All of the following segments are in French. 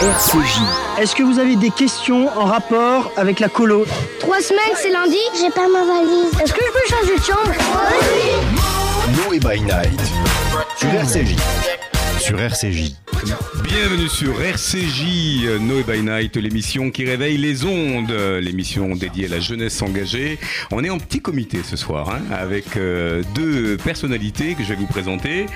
RCJ. Est-ce que vous avez des questions en rapport avec la colo Trois semaines, c'est lundi J'ai pas ma valise. Est-ce que je peux changer de chambre? Noé by Night. Sur RCJ. Sur RCJ. Bienvenue sur RCJ, Noé by Night, l'émission qui réveille les ondes, l'émission dédiée à la jeunesse engagée. On est en petit comité ce soir, hein, avec euh, deux personnalités que je vais vous présenter.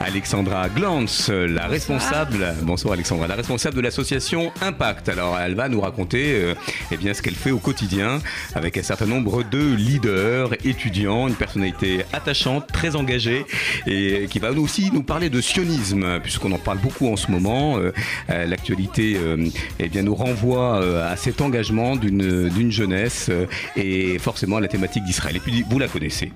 Alexandra Glantz, la responsable, bonsoir Alexandra, la responsable de l'association Impact. Alors elle va nous raconter euh, eh bien, ce qu'elle fait au quotidien avec un certain nombre de leaders, étudiants, une personnalité attachante, très engagée et qui va aussi nous parler de sionisme, puisqu'on en parle beaucoup en ce moment. Euh, euh, L'actualité euh, eh nous renvoie à cet engagement d'une jeunesse et forcément à la thématique d'Israël. Et puis vous la connaissez.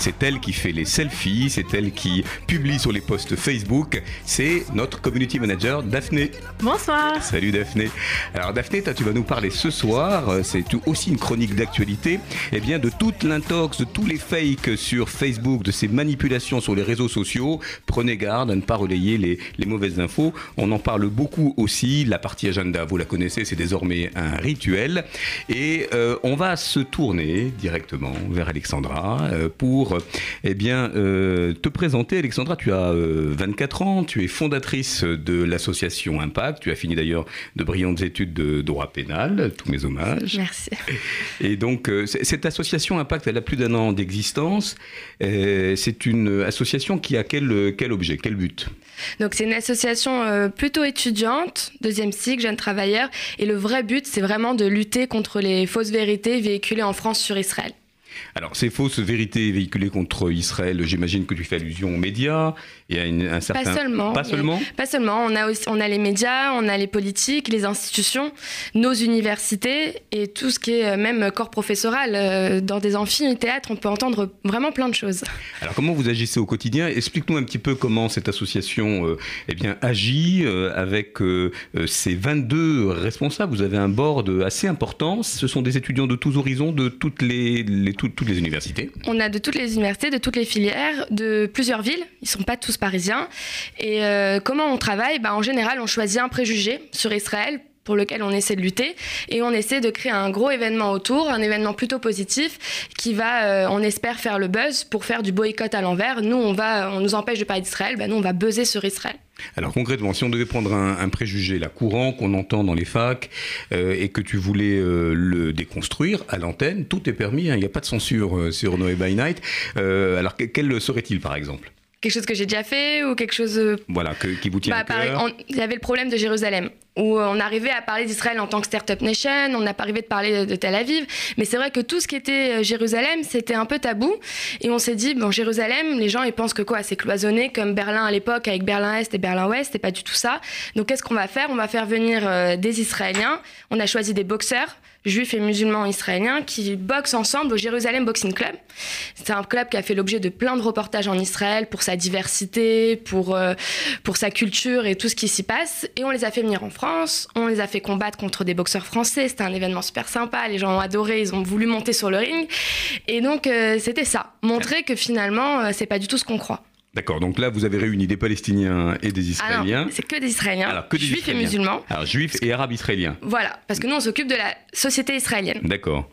C'est elle qui fait les selfies, c'est elle qui publie sur les posts Facebook. C'est notre community manager Daphné. Bonsoir. Salut Daphné. Alors Daphné, toi tu vas nous parler ce soir, euh, c'est aussi une chronique d'actualité, eh bien de toute l'intox, de tous les fakes sur Facebook, de ces manipulations sur les réseaux sociaux. Prenez garde à ne pas relayer les, les mauvaises infos. On en parle beaucoup aussi. La partie agenda, vous la connaissez, c'est désormais un rituel. Et euh, on va se tourner directement vers Alexandra euh, pour eh bien, euh, te présenter. Alexandra, tu as euh, 24 ans, tu es fondatrice de l'association Impact. Tu as fini d'ailleurs de brillantes études de droit pénal. Tous mes hommages. Merci. Et donc, euh, cette association Impact, elle a plus d'un an d'existence. Euh, c'est une association qui a quel, quel objet, quel but? Donc c'est une association euh, plutôt étudiante, deuxième cycle, jeunes travailleurs, et le vrai but c'est vraiment de lutter contre les fausses vérités véhiculées en France sur Israël. Alors, ces fausses vérités véhiculées contre Israël, j'imagine que tu fais allusion aux médias et à une- un certain... Pas seulement. Pas seulement? Pas seulement. On a aussi, on a les médias, on a les politiques, les institutions, nos universités et tout ce qui est euh, même corps professoral. Euh, Dans des amphis, théâtres, on peut entendre vraiment plein de choses. Alors comment vous agissez au quotidien? Explique-nous un petit peu comment cette association euh, eh bien, agit euh, avec euh, euh, ces 22 responsables. Vous avez un board assez important. Ce sont des étudiants de tous horizons, de toutes les, les- tout- On a de toutes les universités, de toutes les filières, de plusieurs villes. Ils sont pas tous parisiens. Et euh, comment on travaille? Bah, En général, on choisit un préjugé sur Israël pour lequel on essaie de lutter et on essaie de créer un gros événement autour, un événement plutôt positif qui va, euh, on espère, faire le buzz pour faire du boycott à l'envers. Nous, on va, on nous empêche de parler d'Israël, bah, nous, on va buzzer sur Israël. Alors concrètement, si on devait prendre un, préjugé, là, courant qu'on entend dans les facs, euh, et que tu voulais euh, le déconstruire à l'antenne, tout est permis, hein, il n'y a pas de censure sur Noé by Night. Alors que- quel serait-il par exemple? Quelque chose que j'ai déjà fait ou quelque chose euh, Voilà, que- qui vous tient Bah, à cœur. Il y avait le problème de Jérusalem, où euh, on arrivait à parler d'Israël en tant que Startup Nation, on n'a pas arrivé de parler de Tel Aviv, mais c'est vrai que tout ce qui était euh, Jérusalem, c'était un peu tabou, et on s'est dit, bon, Jérusalem, les gens, ils pensent que quoi, c'est cloisonné comme Berlin à l'époque, avec Berlin-Est et Berlin-Ouest, c'est pas du tout ça. Donc qu'est-ce qu'on va faire? On va faire venir euh, des Israéliens, on a choisi des boxeurs, juifs et musulmans israéliens, qui boxent ensemble au Jérusalem Boxing Club. C'est un club qui a fait l'objet de plein de reportages en Israël pour sa diversité, pour, euh, pour sa culture et tout ce qui s'y passe. Et on les a fait venir en France, on les a fait combattre contre des boxeurs français. C'était un événement super sympa, les gens ont adoré, ils ont voulu monter sur le ring. Et donc, euh, c'était ça, montrer que finalement, euh, c'est pas du tout ce qu'on croit. D'accord, donc là vous avez réuni des Palestiniens et des Israéliens. c'est que des Israéliens, Alors, que des juifs Israéliens. et musulmans. Alors juifs et arabes israéliens. Voilà, parce que nous, on s'occupe de la société israélienne. D'accord.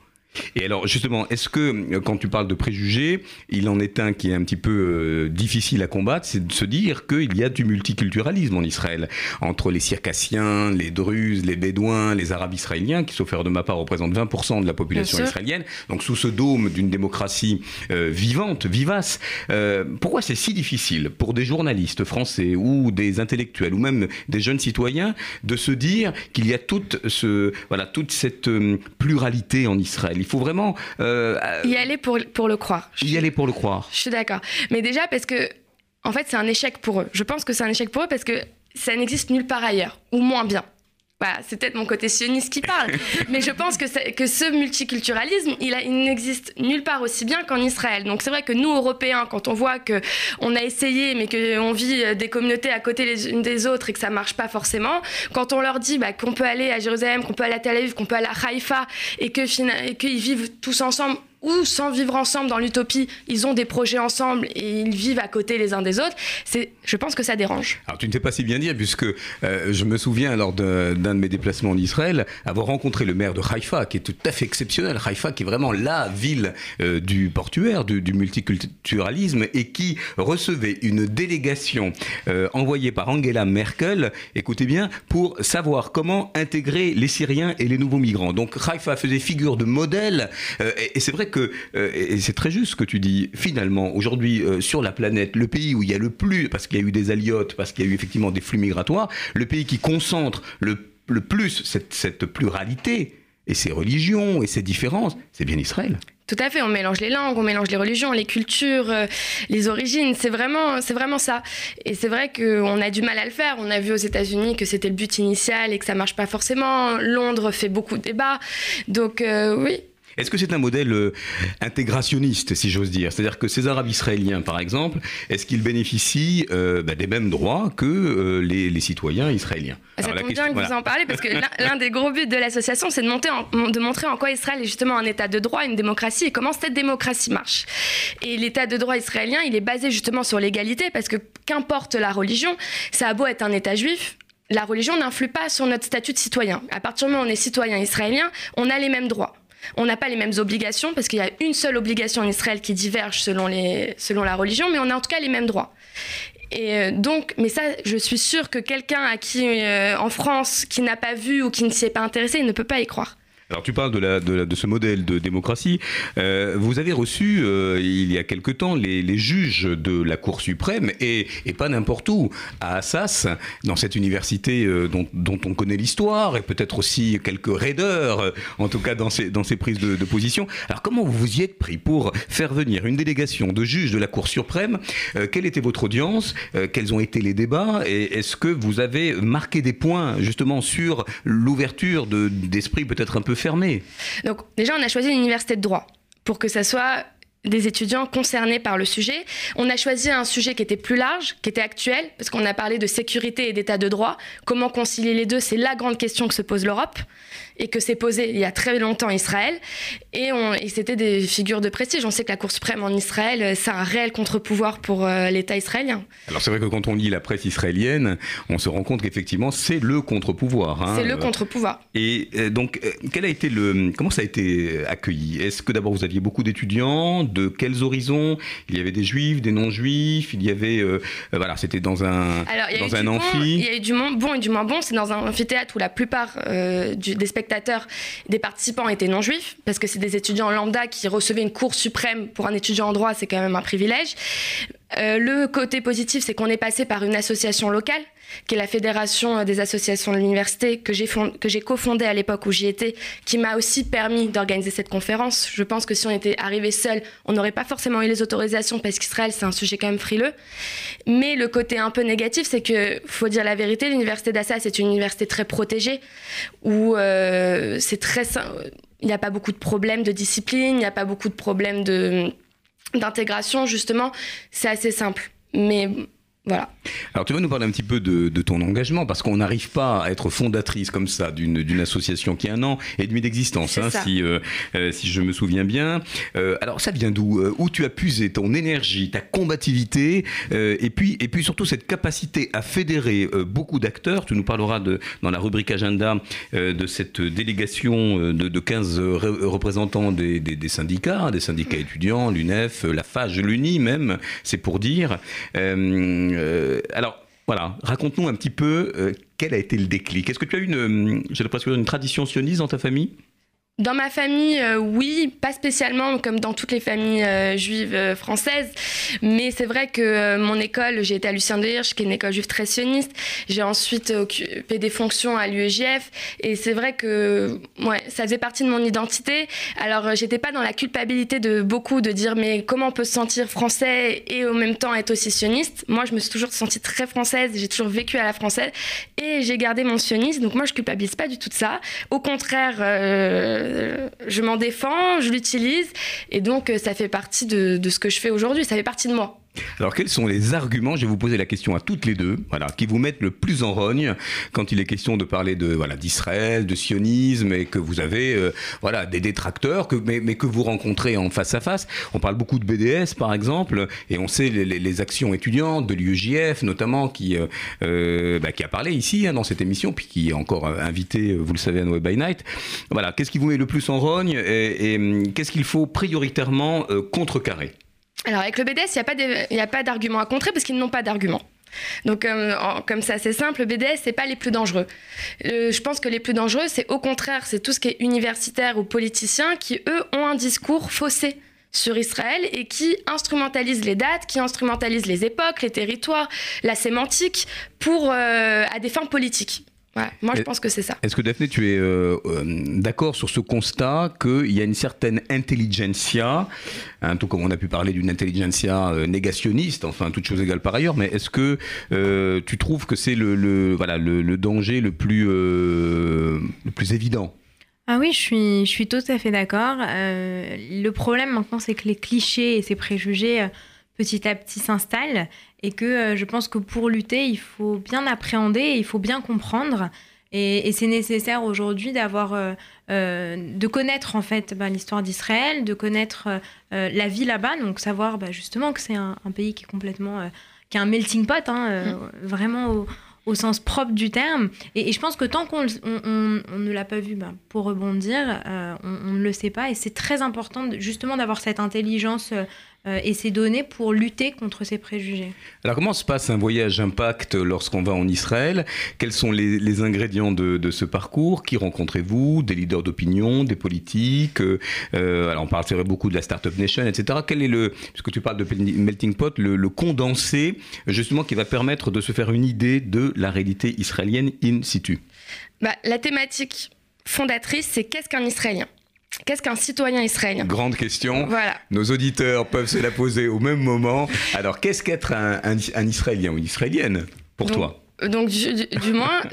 Et alors justement, est-ce que euh, quand tu parles de préjugés, il en est un qui est un petit peu euh, difficile à combattre, c'est de se dire qu'il y a du multiculturalisme en Israël, entre les circassiens, les druzes, les bédouins, les arabes israéliens, qui sauf erreur de ma part représentent 20% de la population israélienne, donc sous ce dôme d'une démocratie euh, vivante, vivace. Euh, pourquoi c'est si difficile pour des journalistes français ou des intellectuels ou même des jeunes citoyens de se dire qu'il y a toute, ce, voilà, toute cette pluralité en Israël? Faut vraiment euh, Y aller pour, pour le croire. y aller pour le croire. Je suis d'accord. Mais déjà parce que, en fait, c'est un échec pour eux. Je pense que c'est un échec pour eux parce que ça n'existe nulle part ailleurs, ou moins bien. Voilà, c'est peut-être mon côté sioniste qui parle, mais je pense que, que ce multiculturalisme, il, n'existe nulle part aussi bien qu'en Israël. Donc c'est vrai que nous, Européens, quand on voit que on a essayé, mais qu'on vit euh, des communautés à côté les unes des autres et que ça marche pas forcément, quand on leur dit bah, qu'on peut aller à Jérusalem, qu'on peut aller à Tel Aviv, qu'on peut aller à Haïfa, et que fina- et qu'ils vivent tous ensemble ou sans vivre ensemble dans l'utopie, ils ont des projets ensemble et ils vivent à côté les uns des autres, c'est, je pense que ça dérange. Alors tu ne sais pas si bien dire, puisque euh, je me souviens lors d'un de, mes déplacements en Israël, avoir rencontré le maire de Haïfa, qui est tout à fait exceptionnel, Haïfa qui est vraiment la ville euh, du portuaire, du, du, multiculturalisme, et qui recevait une délégation euh, envoyée par Angela Merkel, écoutez bien, pour savoir comment intégrer les Syriens et les nouveaux migrants. Donc Haïfa faisait figure de modèle, et, et c'est vrai que, et c'est très juste ce que tu dis, finalement, aujourd'hui, sur la planète, le pays où il y a le plus, parce qu'il y a eu des aliotes, parce qu'il y a eu effectivement des flux migratoires, le pays qui concentre le, plus cette, pluralité et ces religions et ces différences, c'est bien Israël. Tout à fait, on mélange les langues, on mélange les religions, les cultures, euh, les origines, c'est vraiment, c'est vraiment ça. Et c'est vrai qu'on a du mal à le faire. On a vu aux États-Unis que c'était le but initial et que ça marche pas forcément. Londres fait beaucoup de débats. Donc euh, oui, est-ce que c'est un modèle euh, intégrationniste, si j'ose dire? C'est-à-dire que ces Arabes israéliens, par exemple, est-ce qu'ils bénéficient euh, bah, des mêmes droits que euh, les, les, citoyens israéliens? Ça tombe bien que voilà. vous en parlez, parce que l'un des gros buts de l'association, c'est de, en, de montrer en quoi Israël est justement un État de droit, une démocratie, et comment cette démocratie marche. Et l'État de droit israélien, il est basé justement sur l'égalité, parce que qu'importe la religion, ça a beau être un État juif, la religion n'influe pas sur notre statut de citoyen. À partir du moment où on est citoyen israélien, on a les mêmes droits. On n'a pas les mêmes obligations parce qu'il y a une seule obligation en Israël qui diverge selon, les, selon la religion, mais on a en tout cas les mêmes droits. Et euh, donc, mais ça, je suis sûre que quelqu'un à qui, euh, en France, qui n'a pas vu ou qui ne s'y est pas intéressé, ne peut pas y croire. Alors tu parles de, ce modèle de démocratie. Euh, vous avez reçu euh, il y a quelque temps les, juges de la Cour suprême et, pas n'importe où, à Assas, dans cette université euh, dont, on connaît l'histoire et peut-être aussi quelques raideurs, en tout cas dans ces, prises de, de, position. Alors comment vous vous y êtes pris pour faire venir une délégation de juges de la Cour suprême Quelle était votre audience Quels ont été les débats Et est-ce que vous avez marqué des points justement sur l'ouverture d'esprit peut-être un peu Donc déjà, on a choisi une université de droit pour que ça soit des étudiants concernés par le sujet. On a choisi un sujet qui était plus large, qui était actuel, parce qu'on a parlé de sécurité et d'état de droit. Comment concilier les deux C'est la grande question que se pose l'Europe et que s'est posé il y a très longtemps Israël. Et, et c'était des figures de prestige. On sait que la Cour suprême en Israël, c'est un réel contre-pouvoir pour euh, l'État israélien. Alors c'est vrai que quand on lit la presse israélienne, on se rend compte qu'effectivement c'est le contre-pouvoir. Hein. C'est le contre-pouvoir. Et euh, donc, euh, quel a été le, comment ça a été accueilli? Est-ce que d'abord vous aviez beaucoup d'étudiants? De quels horizons? Il y avait des juifs, des non-juifs? Il y avait, euh, voilà, c'était dans un, Alors, dans un amphi? Bon, il y a eu du bon et du moins bon. C'est dans un amphithéâtre où la plupart du, des spectateurs des participants étaient non juifs, parce que c'est des étudiants lambda qui recevaient une cour suprême pour un étudiant en droit, c'est quand même un privilège. Euh, le côté positif, c'est qu'on est passé par une association locale, qui est la Fédération des associations de l'université, que j'ai cofondée à l'époque où j'y étais, qui m'a aussi permis d'organiser cette conférence. Je pense que si on était arrivé seul, on n'aurait pas forcément eu les autorisations, parce qu'Israël, c'est un sujet quand même frileux. Mais le côté un peu négatif, c'est que, faut dire la vérité, l'université d'Assas c'est une université très protégée, où euh, c'est très... Il n'y a pas beaucoup de problèmes de discipline, il n'y a pas beaucoup de problèmes de d'intégration, justement, c'est assez simple. Mais voilà. Alors tu vas nous parler un petit peu de, de ton engagement, parce qu'on n'arrive pas à être fondatrice comme ça d'une association qui a un an et demi d'existence, hein, si, euh, euh, si je me souviens bien. Euh, alors ça vient d'où Où tu as puisé ton énergie, ta combativité, euh, et, puis, et puis surtout cette capacité à fédérer beaucoup d'acteurs. Tu nous parleras de, dans la rubrique agenda de cette délégation de, de 15 représentants des, des, des, syndicats, des syndicats étudiants, l'UNEF, la FAGE, l'UNI même, c'est pour dire. Euh, alors, voilà, raconte-nous un petit peu euh, quel a été le déclic? Est-ce que tu as une, l'impression, une tradition sioniste dans ta famille? Dans ma famille, euh, oui, pas spécialement comme dans toutes les familles euh, juives euh, françaises, mais c'est vrai que mon école, j'ai été à Lucien de Hirsch, qui est une école juive très sioniste. J'ai ensuite occupé des fonctions à l'UEJF, et c'est vrai que ouais, ça faisait partie de mon identité. Alors, j'étais pas dans la culpabilité de beaucoup de dire mais comment on peut se sentir français et au même temps être aussi sioniste. Moi, je me suis toujours sentie très française, j'ai toujours vécu à la française, et j'ai gardé mon sionisme. Donc moi, je culpabilise pas du tout de ça. Au contraire euh, je m'en défends, je l'utilise, et donc euh, ça fait partie de, de, ce que je fais aujourd'hui, ça fait partie de moi. Alors quels sont les arguments, je vais vous poser la question à toutes les deux, voilà, qui vous mettent le plus en rogne quand il est question de parler de voilà d'Israël, de sionisme et que vous avez euh, voilà des détracteurs que mais, mais, que vous rencontrez en face à face. On parle beaucoup de BDS par exemple et on sait les, les actions étudiantes de l'UEJF notamment qui euh, euh, bah, qui a parlé ici hein, dans cette émission puis qui est encore invité, vous le savez à Noé by Night. Voilà, qu'est-ce qui vous met le plus en rogne et, et hum, qu'est-ce qu'il faut prioritairement contrecarrer? Alors avec le BDS, il n'y a pas d'argument à contrer parce qu'ils n'ont pas d'argument. Donc euh, comme ça c'est simple, le BDS c'est pas les plus dangereux. Euh, je pense que les plus dangereux c'est au contraire c'est tout ce qui est universitaire ou politicien qui eux ont un discours faussé sur Israël et qui instrumentalisent les dates, qui instrumentalisent les époques, les territoires, la sémantique pour euh, à des fins politiques moi, je pense que c'est ça. Est-ce que Daphné, tu es euh, euh, d'accord sur ce constat qu'il y a une certaine intelligentsia, hein, tout comme on a pu parler d'une intelligentsia euh, négationniste, enfin, toute chose égale par ailleurs, mais est-ce que tu trouves que c'est le, voilà, le, danger le plus, le plus évident? Ah oui, je suis, je suis tout à fait d'accord. le problème maintenant, c'est que les clichés et ces préjugés petit à petit s'installent et que euh, je pense que pour lutter, il faut bien appréhender, il faut bien comprendre. Et, c'est nécessaire aujourd'hui d'avoir, euh, euh, de connaître en fait bah, l'histoire d'Israël, de connaître la vie là-bas, donc savoir bah, justement que c'est un, pays qui est complètement, qui est un melting pot, hein, mm. vraiment au, sens propre du terme. Et, je pense que tant qu'on on, ne l'a pas vu, bah, pour rebondir, on, ne le sait pas. Et c'est très important justement d'avoir cette intelligence et ces données pour lutter contre ces préjugés. Alors comment se passe un voyage impact lorsqu'on va en Israël? Quels sont les, ingrédients de, ce parcours? Qui rencontrez-vous? Des leaders d'opinion, des politiques euh, Alors on parlerait beaucoup de la Startup Nation, etc. Quel est le, puisque tu parles de melting pot, le, condensé justement qui va permettre de se faire une idée de la réalité israélienne in situ? Bah, La thématique fondatrice, c'est qu'est-ce qu'un Israélien? Qu'est-ce qu'un citoyen israélien Grande question. Voilà. Nos auditeurs peuvent se la poser au même moment. Alors, qu'est-ce qu'être un, Israélien ou une Israélienne pour toi? donc, du, moins,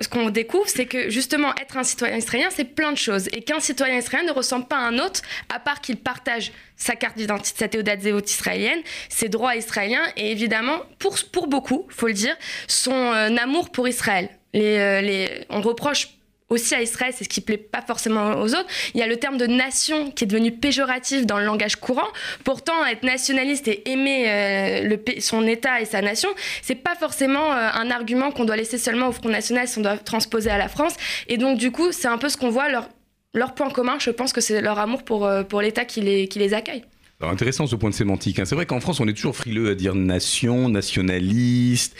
ce qu'on découvre, c'est que justement, être un citoyen israélien, c'est plein de choses. Et qu'un citoyen israélien ne ressemble pas à un autre, à part qu'il partage sa carte d'identité, sa théodate zéot israélienne, ses droits israéliens, et évidemment, pour, pour beaucoup, faut le dire, son euh, amour pour Israël. Les, euh, les, on reproche aussi à Israël, c'est ce qui plaît pas forcément aux autres. Il y a le terme de nation qui est devenu péjoratif dans le langage courant. Pourtant, être nationaliste et aimer euh, son État et sa nation, c'est pas forcément euh, un argument qu'on doit laisser seulement au Front National si on doit transposer à la France. Et donc, du coup, c'est un peu ce qu'on voit. Leur, point commun, je pense que c'est leur amour pour, euh, l'État qui les accueille. Alors intéressant ce point de sémantique. Hein. C'est vrai qu'en France, on est toujours frileux à dire nation, nationaliste.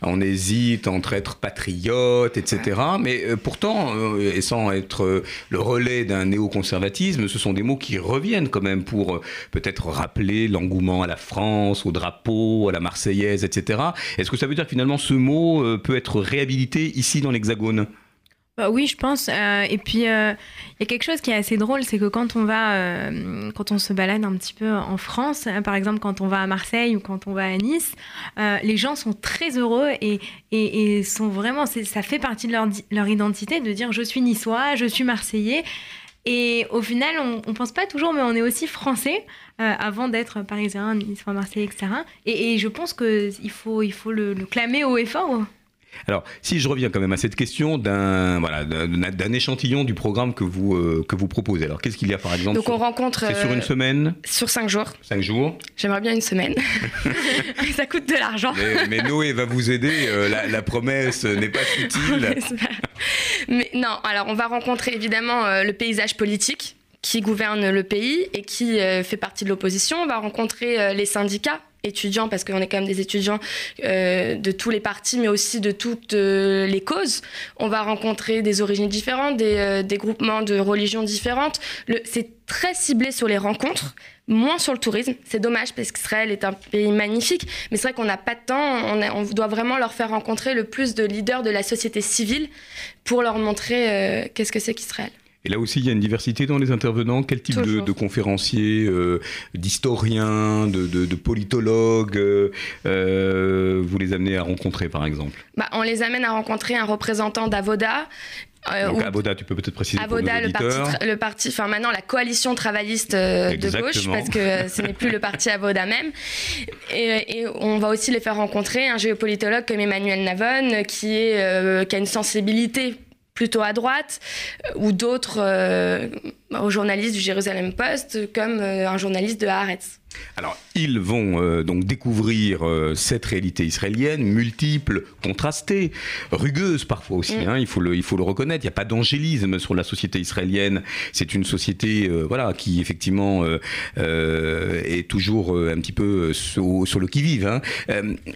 On hésite entre être patriote, etc. Mais euh, pourtant, euh, et sans être euh, le relais d'un néoconservatisme, ce sont des mots qui reviennent quand même pour peut-être rappeler l'engouement à la France, au drapeau, à la Marseillaise, etc. Est-ce que ça veut dire que finalement ce mot peut être réhabilité ici dans l'Hexagone? Bah oui, je pense. Euh, et puis, euh, il y a quelque chose qui est assez drôle, c'est que quand on va, euh, quand on se balade un petit peu en France, par exemple quand on va à Marseille ou quand on va à Nice, les gens sont très heureux et, sont vraiment, ça fait partie de leur, leur, identité de dire je suis niçois, je suis marseillais. Et au final, on ne pense pas toujours, mais on est aussi français avant d'être parisien, niçois, marseillais, etc. Et, je pense qu'il faut, il faut le, le clamer haut et fort. Alors, si je reviens quand même à cette question d'un voilà, d'un échantillon du programme que vous, euh, que vous proposez. Alors, qu'est-ce qu'il y a par exemple Donc, on rencontre. C'est sur une euh, semaine Sur cinq jours. Cinq jours. J'aimerais bien une semaine. Ça coûte de l'argent. Mais, Noé va vous aider. Euh, la, promesse n'est pas futile. mais non, alors, on va rencontrer évidemment le paysage politique qui gouverne le pays et qui fait partie de l'opposition. On va rencontrer les syndicats étudiants, parce qu'on est quand même des étudiants euh, de tous les partis, mais aussi de toutes euh, les causes. On va rencontrer des origines différentes, des, euh, groupements de religions différentes. C'est très ciblé sur les rencontres, moins sur le tourisme. C'est dommage parce qu'Israël est un pays magnifique, mais c'est vrai qu'on n'a pas de temps. On, on, doit vraiment leur faire rencontrer le plus de leaders de la société civile pour leur montrer qu'est-ce que c'est qu'Israël. Et là aussi, il y a une diversité dans les intervenants. Quel type de, conférenciers, euh, d'historiens, de, politologues euh, euh, vous les amenez à rencontrer, par exemple? Bah, On les amène à rencontrer un représentant d'Avoda, Euh, Donc Aboda, tu peux peut-être préciser pour nos le parti, le parti, enfin maintenant la coalition travailliste euh, de gauche, parce que euh, ce n'est plus le parti Avoda même. Et, et on va aussi les faire rencontrer un géopolitologue comme Emmanuel Navon, qui, est, qui a une sensibilité plutôt à droite, euh, ou d'autres euh, aux journalistes du Jérusalem Post, comme euh, un journaliste de Haaretz. Alors, ils vont euh, donc découvrir cette réalité israélienne, multiple, contrastée, rugueuse parfois aussi, Mm. hein, il, faut le, il faut le reconnaître. Il n'y a pas d'angélisme sur la société israélienne. C'est une société voilà, qui, effectivement, est toujours un petit peu sur, sur le qui-vive. hein.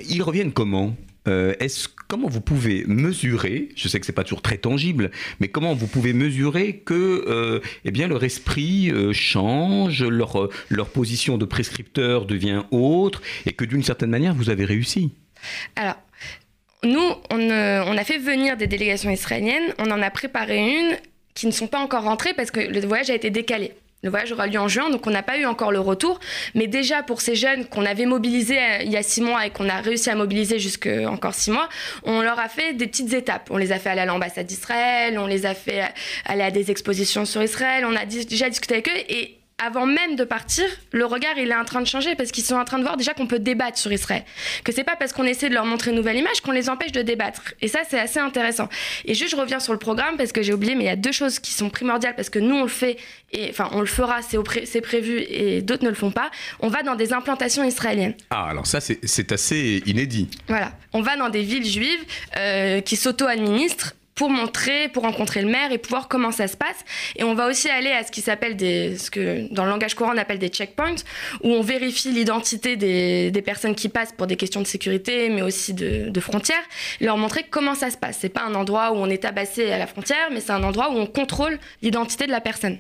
Ils reviennent comment? Euh, est-ce, comment vous pouvez mesurer, je sais que c'est pas toujours très tangible, mais comment vous pouvez mesurer que euh, eh bien, leur esprit euh, change, leur, leur position de prescripteur devient autre, et que d'une certaine manière, vous avez réussi? Alors, nous, on a fait venir des délégations israéliennes. On en a préparé une qui ne sont pas encore rentrées parce que le voyage a été décalé. Le voyage aura lieu en juin, donc on n'a pas eu encore le retour. Mais déjà, pour ces jeunes qu'on avait mobilisés euh, il y a six mois et qu'on a réussi à mobiliser jusque encore six mois, on leur a fait des petites étapes. On les a fait aller à l'ambassade d'Israël, on les a fait euh, aller à des expositions sur Israël, on a déjà discuté avec eux et avant même de partir, le regard il est en train de changer parce qu'ils sont en train de voir déjà qu'on peut débattre sur Israël. Que c'est pas parce qu'on essaie de leur montrer une nouvelle image qu'on les empêche de débattre. Et ça, c'est assez intéressant. Et juste, je reviens sur le programme parce que j'ai oublié, mais il y a deux choses qui sont primordiales parce que nous, on le fait, et enfin, on le fera, c'est pré- prévu et d'autres ne le font pas. On va dans des implantations israéliennes. Ah, alors ça, c'est, c'est assez inédit. Voilà. On va dans des villes juives euh, qui s'auto-administrent pour montrer, pour rencontrer le maire et pour voir comment ça se passe. Et on va aussi aller à ce qui s'appelle des, ce que dans le langage courant on appelle des checkpoints, où on vérifie l'identité des, des personnes qui passent pour des questions de sécurité, mais aussi de, frontières, leur montrer comment ça se passe. C'est pas un endroit où on est tabassé à la frontière, mais c'est un endroit où on contrôle l'identité de la personne.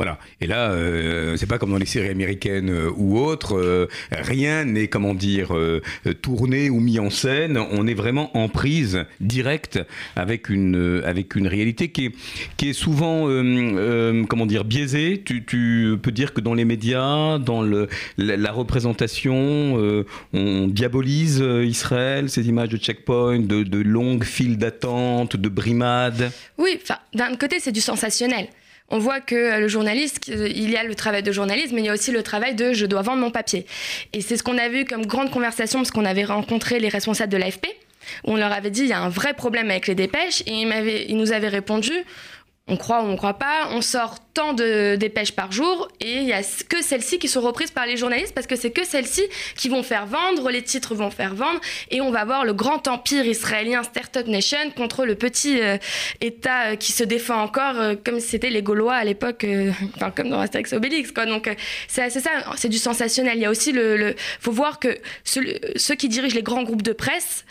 Voilà. Et là, euh, c'est pas comme dans les séries américaines euh, ou autres. euh, rien n'est, comment dire, euh, tourné ou mis en scène. On est vraiment en prise directe avec une euh, avec une réalité qui est qui est souvent, comment dire, biaisée. Tu, tu peux dire que dans les médias, dans le la, la représentation, on diabolise Israël, ces images de checkpoint, de, de longues files d'attente, de brimades. Oui, d'un côté, c'est du sensationnel. On voit que euh, le journaliste, il y a le travail de journaliste, mais il y a aussi le travail de je dois vendre mon papier. Et c'est ce qu'on a vu comme grande conversation, parce qu'on avait rencontré les responsables de l'AFP, où on leur avait dit il y a un vrai problème avec les dépêches, et ils nous avaient répondu on croit ou on croit pas, on sort tant de dépêches par jour, et il y a que celles-ci qui sont reprises par les journalistes, parce que c'est que celles-ci qui vont faire vendre, les titres vont faire vendre, et on va voir le grand empire israélien Startup Nation contre le petit euh, État euh, qui se défend encore euh, comme c'était les Gaulois à l'époque, enfin comme dans Astérix Obélix. Donc c'est ça, c'est du sensationnel. Il y a aussi le, faut voir que ceux, qui dirigent les grands groupes de presse,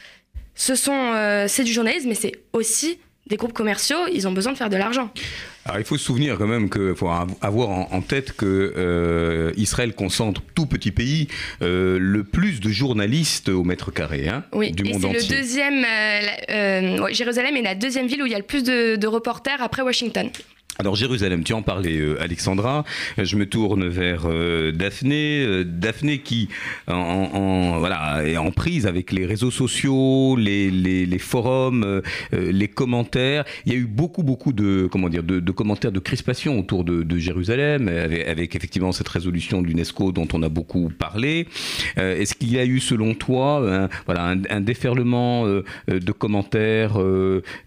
ce sont c'est du journalisme, mais c'est aussi des groupes commerciaux. Ils ont besoin de faire de l'argent. Alors il faut se souvenir quand même qu'il faut av- avoir en, tête que euh, Israël concentre, tout petit pays, euh, le plus de journalistes au mètre carré hein, Oui, du et monde c'est le entier. deuxième. euh, Jérusalem est la deuxième ville où il y a le plus de, de reporters après Washington. Alors Jérusalem, tu en parlais euh, Alexandra, je me tourne vers euh, Daphné, euh, Daphné qui en, voilà, est en prise avec les réseaux sociaux, les, forums, les commentaires. Il y a eu beaucoup beaucoup de comment dire de, commentaires de crispation autour de, Jérusalem avec, effectivement cette résolution de l'UNESCO dont on a beaucoup parlé. Est-ce qu'il y a eu selon toi un, voilà un, déferlement de commentaires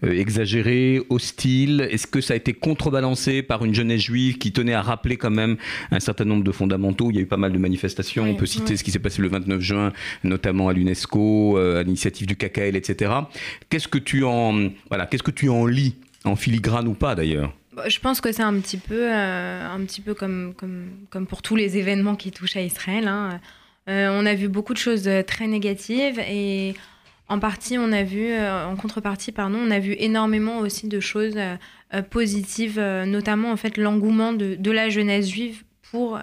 exagérés, hostiles? Est-ce que ça a été contrebalancé par une jeunesse juive qui tenait à rappeler quand même un certain nombre de fondamentaux Il y a eu pas mal de manifestations. Oui, On peut citer oui. ce qui s'est passé le 29 juin, notamment à l'UNESCO, euh, à l'initiative du KKL, etc. Qu'est-ce que tu en voilà Qu'est-ce que tu en lis en filigrane ou pas d'ailleurs? Bah, Je pense que c'est un petit peu, euh, un petit peu comme, comme, comme pour tous les événements qui touchent à Israël. hein. Euh, on a vu beaucoup de choses très négatives et en partie, on a euh, contrepartie, pardon, on a vu énormément aussi de choses euh, euh, positives, notamment en fait l'engouement de, la jeunesse juive pour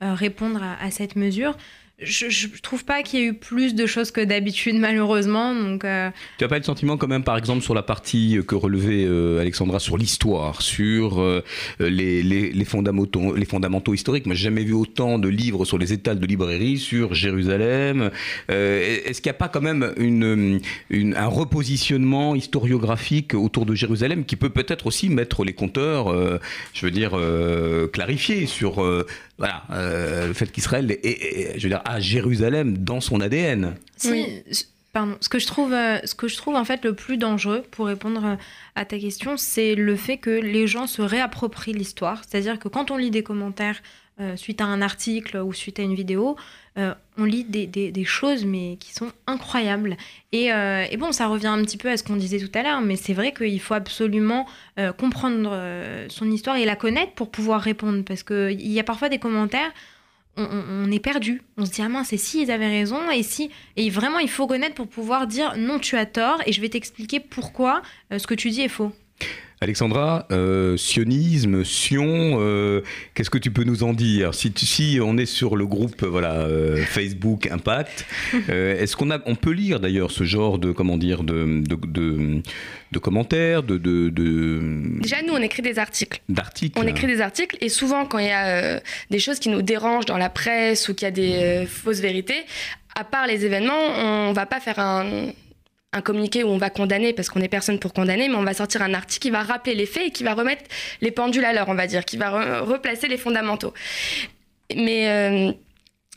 répondre à cette mesure. Je, je trouve pas qu'il y ait eu plus de choses que d'habitude, malheureusement. Euh, Tu n'as pas le sentiment quand même, par exemple, sur la partie que relevait euh, Alexandra sur l'histoire, sur euh, les, fondamentaux, historiques? Moi, j'ai jamais vu autant de livres sur les étals de librairie sur Jérusalem. Est-ce qu'il n'y a pas quand même un repositionnement historiographique autour de Jérusalem qui peut peut-être aussi mettre les compteurs, je veux dire, clarifier sur voilà, euh, le fait qu'Israël est, est- est, je veux dire, a Jérusalem dans son ADN Oui. pardon, ce que je trouve, euh, ce que je trouve en fait le plus dangereux pour répondre euh, à ta question, c'est le fait que les gens se réapproprient l'histoire. C'est-à-dire que quand on lit des commentaires euh, suite à un article ou suite à une vidéo, euh, on lit des, des- choses mais qui sont incroyables. Et, euh, et bon, ça revient un petit peu à ce qu'on disait tout à l'heure, mais c'est vrai qu'il faut absolument euh, comprendre son histoire et la connaître pour pouvoir répondre. Parce qu'il y a parfois des commentaires on, est perdu. On se dit, ah mince, et si ils avaient raison, et si. Et vraiment, il faut connaître pour pouvoir dire, non, tu as tort, et je vais t'expliquer pourquoi ce que tu dis est faux. Alexandra, euh, sionisme, Sion, euh, qu'est-ce que tu peux nous en dire si, tu- si on est sur le groupe voilà, euh, Facebook Impact, est-ce qu'on a, on peut lire d'ailleurs ce genre de, comment dire, de, de, de- de commentaires, de, de, Déjà, nous, on écrit des articles. d'articles On écrit des articles et souvent quand il y a des choses qui nous dérangent dans la presse ou qu'il y a des fausses vérités, à part les événements, on va pas faire un, un communiqué où on va condamner parce qu'on n'est personne pour condamner, mais on va sortir un article qui va rappeler les faits et qui va remettre les pendules à l'heure, on va dire, qui va re- replacer les fondamentaux. Mais euh,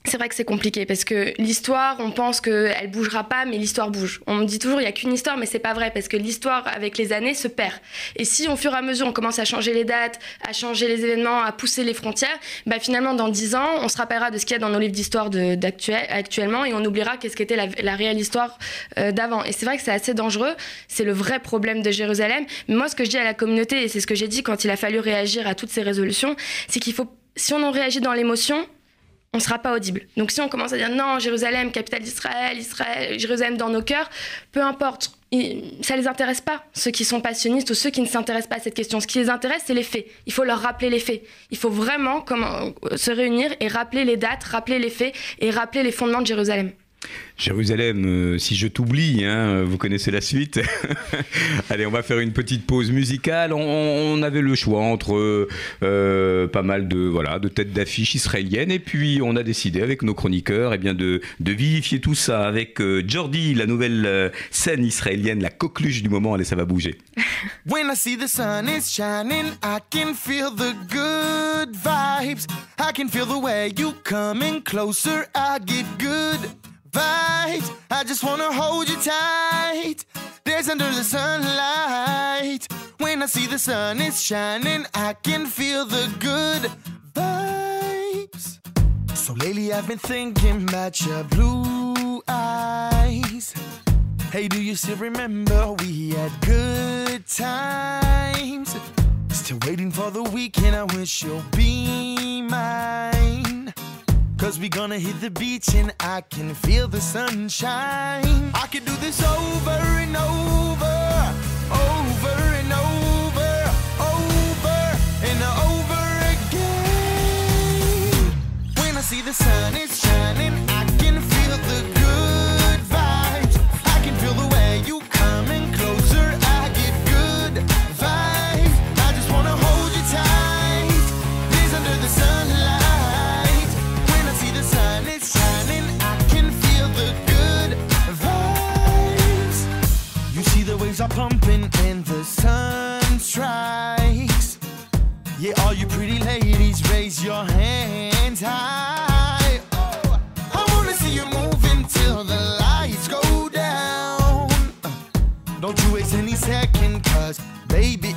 c'est vrai que c'est compliqué parce que l'histoire, on pense qu'elle bougera pas, mais l'histoire bouge. On me dit toujours il y a qu'une histoire, mais c'est pas vrai parce que l'histoire avec les années se perd. Et si au fur et à mesure on commence à changer les dates, à changer les événements, à pousser les frontières, bah finalement dans 10 ans, on se rappellera de ce qu'il y a dans nos livres d'histoire d'actuel- actuellement et on oubliera qu'est-ce qu'était la, la réelle histoire euh, d'avant. Et c'est vrai que c'est assez dangereux. C'est le vrai problème de Jérusalem. Mais moi, ce que je dis à la communauté et c'est ce que j'ai dit quand il a fallu réagir à toutes ces résolutions, c'est qu'il faut, si on en réagit dans l'émotion, on sera pas audible. Donc si on commence à dire non, Jérusalem, capitale d'Israël, Israël, Jérusalem dans nos cœurs, peu importe, ça les intéresse pas, ceux qui sont passionnistes ou ceux qui ne s'intéressent pas à cette question. Ce qui les intéresse, c'est les faits. Il faut leur rappeler les faits. Il faut vraiment euh, se réunir et rappeler les dates, rappeler les faits et rappeler les fondements de Jérusalem. Jérusalem, euh, si je t'oublie, hein, vous connaissez la suite. Allez, on va faire une petite pause musicale. On, avait le choix entre euh, pas mal de voilà de têtes d'affiche israéliennes et puis on a décidé avec nos chroniqueurs eh bien de, vivifier tout ça avec euh, Jordi, la nouvelle euh, scène israélienne, la coqueluche du moment. Allez, ça va bouger. When I see the sun is shining, I can feel the good vibes. I can feel the way you coming closer. I get good vibes. I just wanna hold you tight. There's under the sunlight. When I see the sun is shining, I can feel the good vibes. So lately I've been thinking about your blue eyes. Hey, do you still remember we had good times? Still waiting for the weekend, I wish you'll be mine. Cause we gonna hit the beach and I can feel the sunshine. I can do this over and over, over and over, over and over again. When I see the sun is shining, I can feel the are pumping and the sun strikes. Yeah, all you pretty ladies, raise your hands high. Oh, I wanna see you moving till the lights go down. Don't you waste any second, cause baby,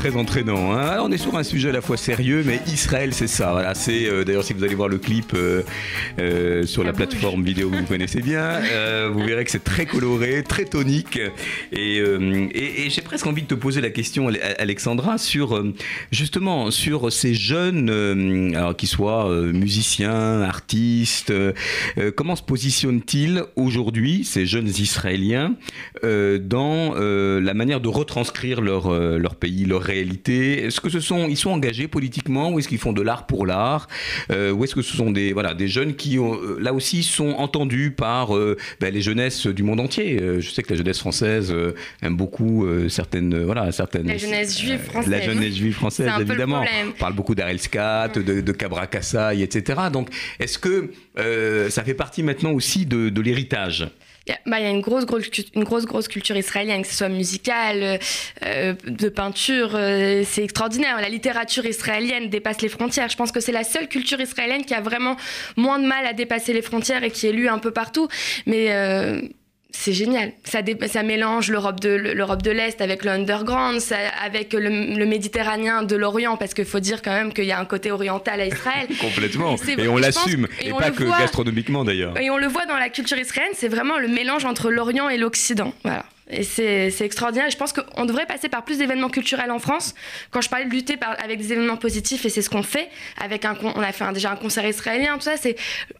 très entraînant. hein. Alors, on est sur un sujet à la fois sérieux, mais Israël c'est ça. Voilà, c'est euh, d'ailleurs si vous allez voir le clip euh, euh, sur la plateforme vidéo que vous connaissez bien, vous verrez que c'est très coloré, très tonique. Et, et- et j'ai presque envie de te poser la question, Ale- Alexandra, sur justement sur ces jeunes, alors qu'ils soient musiciens, artistes, comment se positionnent-ils aujourd'hui ces jeunes Israéliens dans la manière de retranscrire leur, leur pays, leur réalité Est-ce que ce sont, ils sont engagés politiquement ou est-ce qu'ils font de l'art pour l'art? Euh, Ou est-ce que ce sont des, voilà, des jeunes qui, ont, euh, là aussi, sont entendus par euh, ben, les jeunesses du monde entier Euh, Je sais que la jeunesse française aime beaucoup certaines, voilà, certaines... La jeunesse juive française. La jeunesse juive française, peu le évidemment. problème. On parle beaucoup d'Arel Scat, de, de Cabra Kassaï, etc. Donc, est-ce que ça fait partie maintenant aussi de, de l'héritage? Il bah, y a une grosse, grosse, une grosse, grosse culture israélienne, que ce soit musicale, euh, de peinture, euh, c'est extraordinaire. La littérature israélienne dépasse les frontières. Je pense que c'est la seule culture israélienne qui a vraiment moins de mal à dépasser les frontières et qui est lue un peu partout. Mais euh, c'est génial. Ça, dé- ça mélange l'Europe de l'Europe de l'Est avec le underground, ça- avec le, le Méditerranéen de l'Orient, parce qu'il faut dire quand même qu'il y a un côté oriental à Israël. Complètement. Et on l'assume. et Et, on pas que voit. gastronomiquement d'ailleurs. Et on le voit dans la culture israélienne, c'est vraiment le mélange entre l'Orient et l'Occident. Voilà. Et c'est extraordinaire. Et je pense qu'on devrait passer par plus d'événements culturels en France. Quand je parlais de lutter par- avec des événements positifs, et c'est ce qu'on fait, avec un, on a fait un- déjà un concert israélien, tout ça, c'est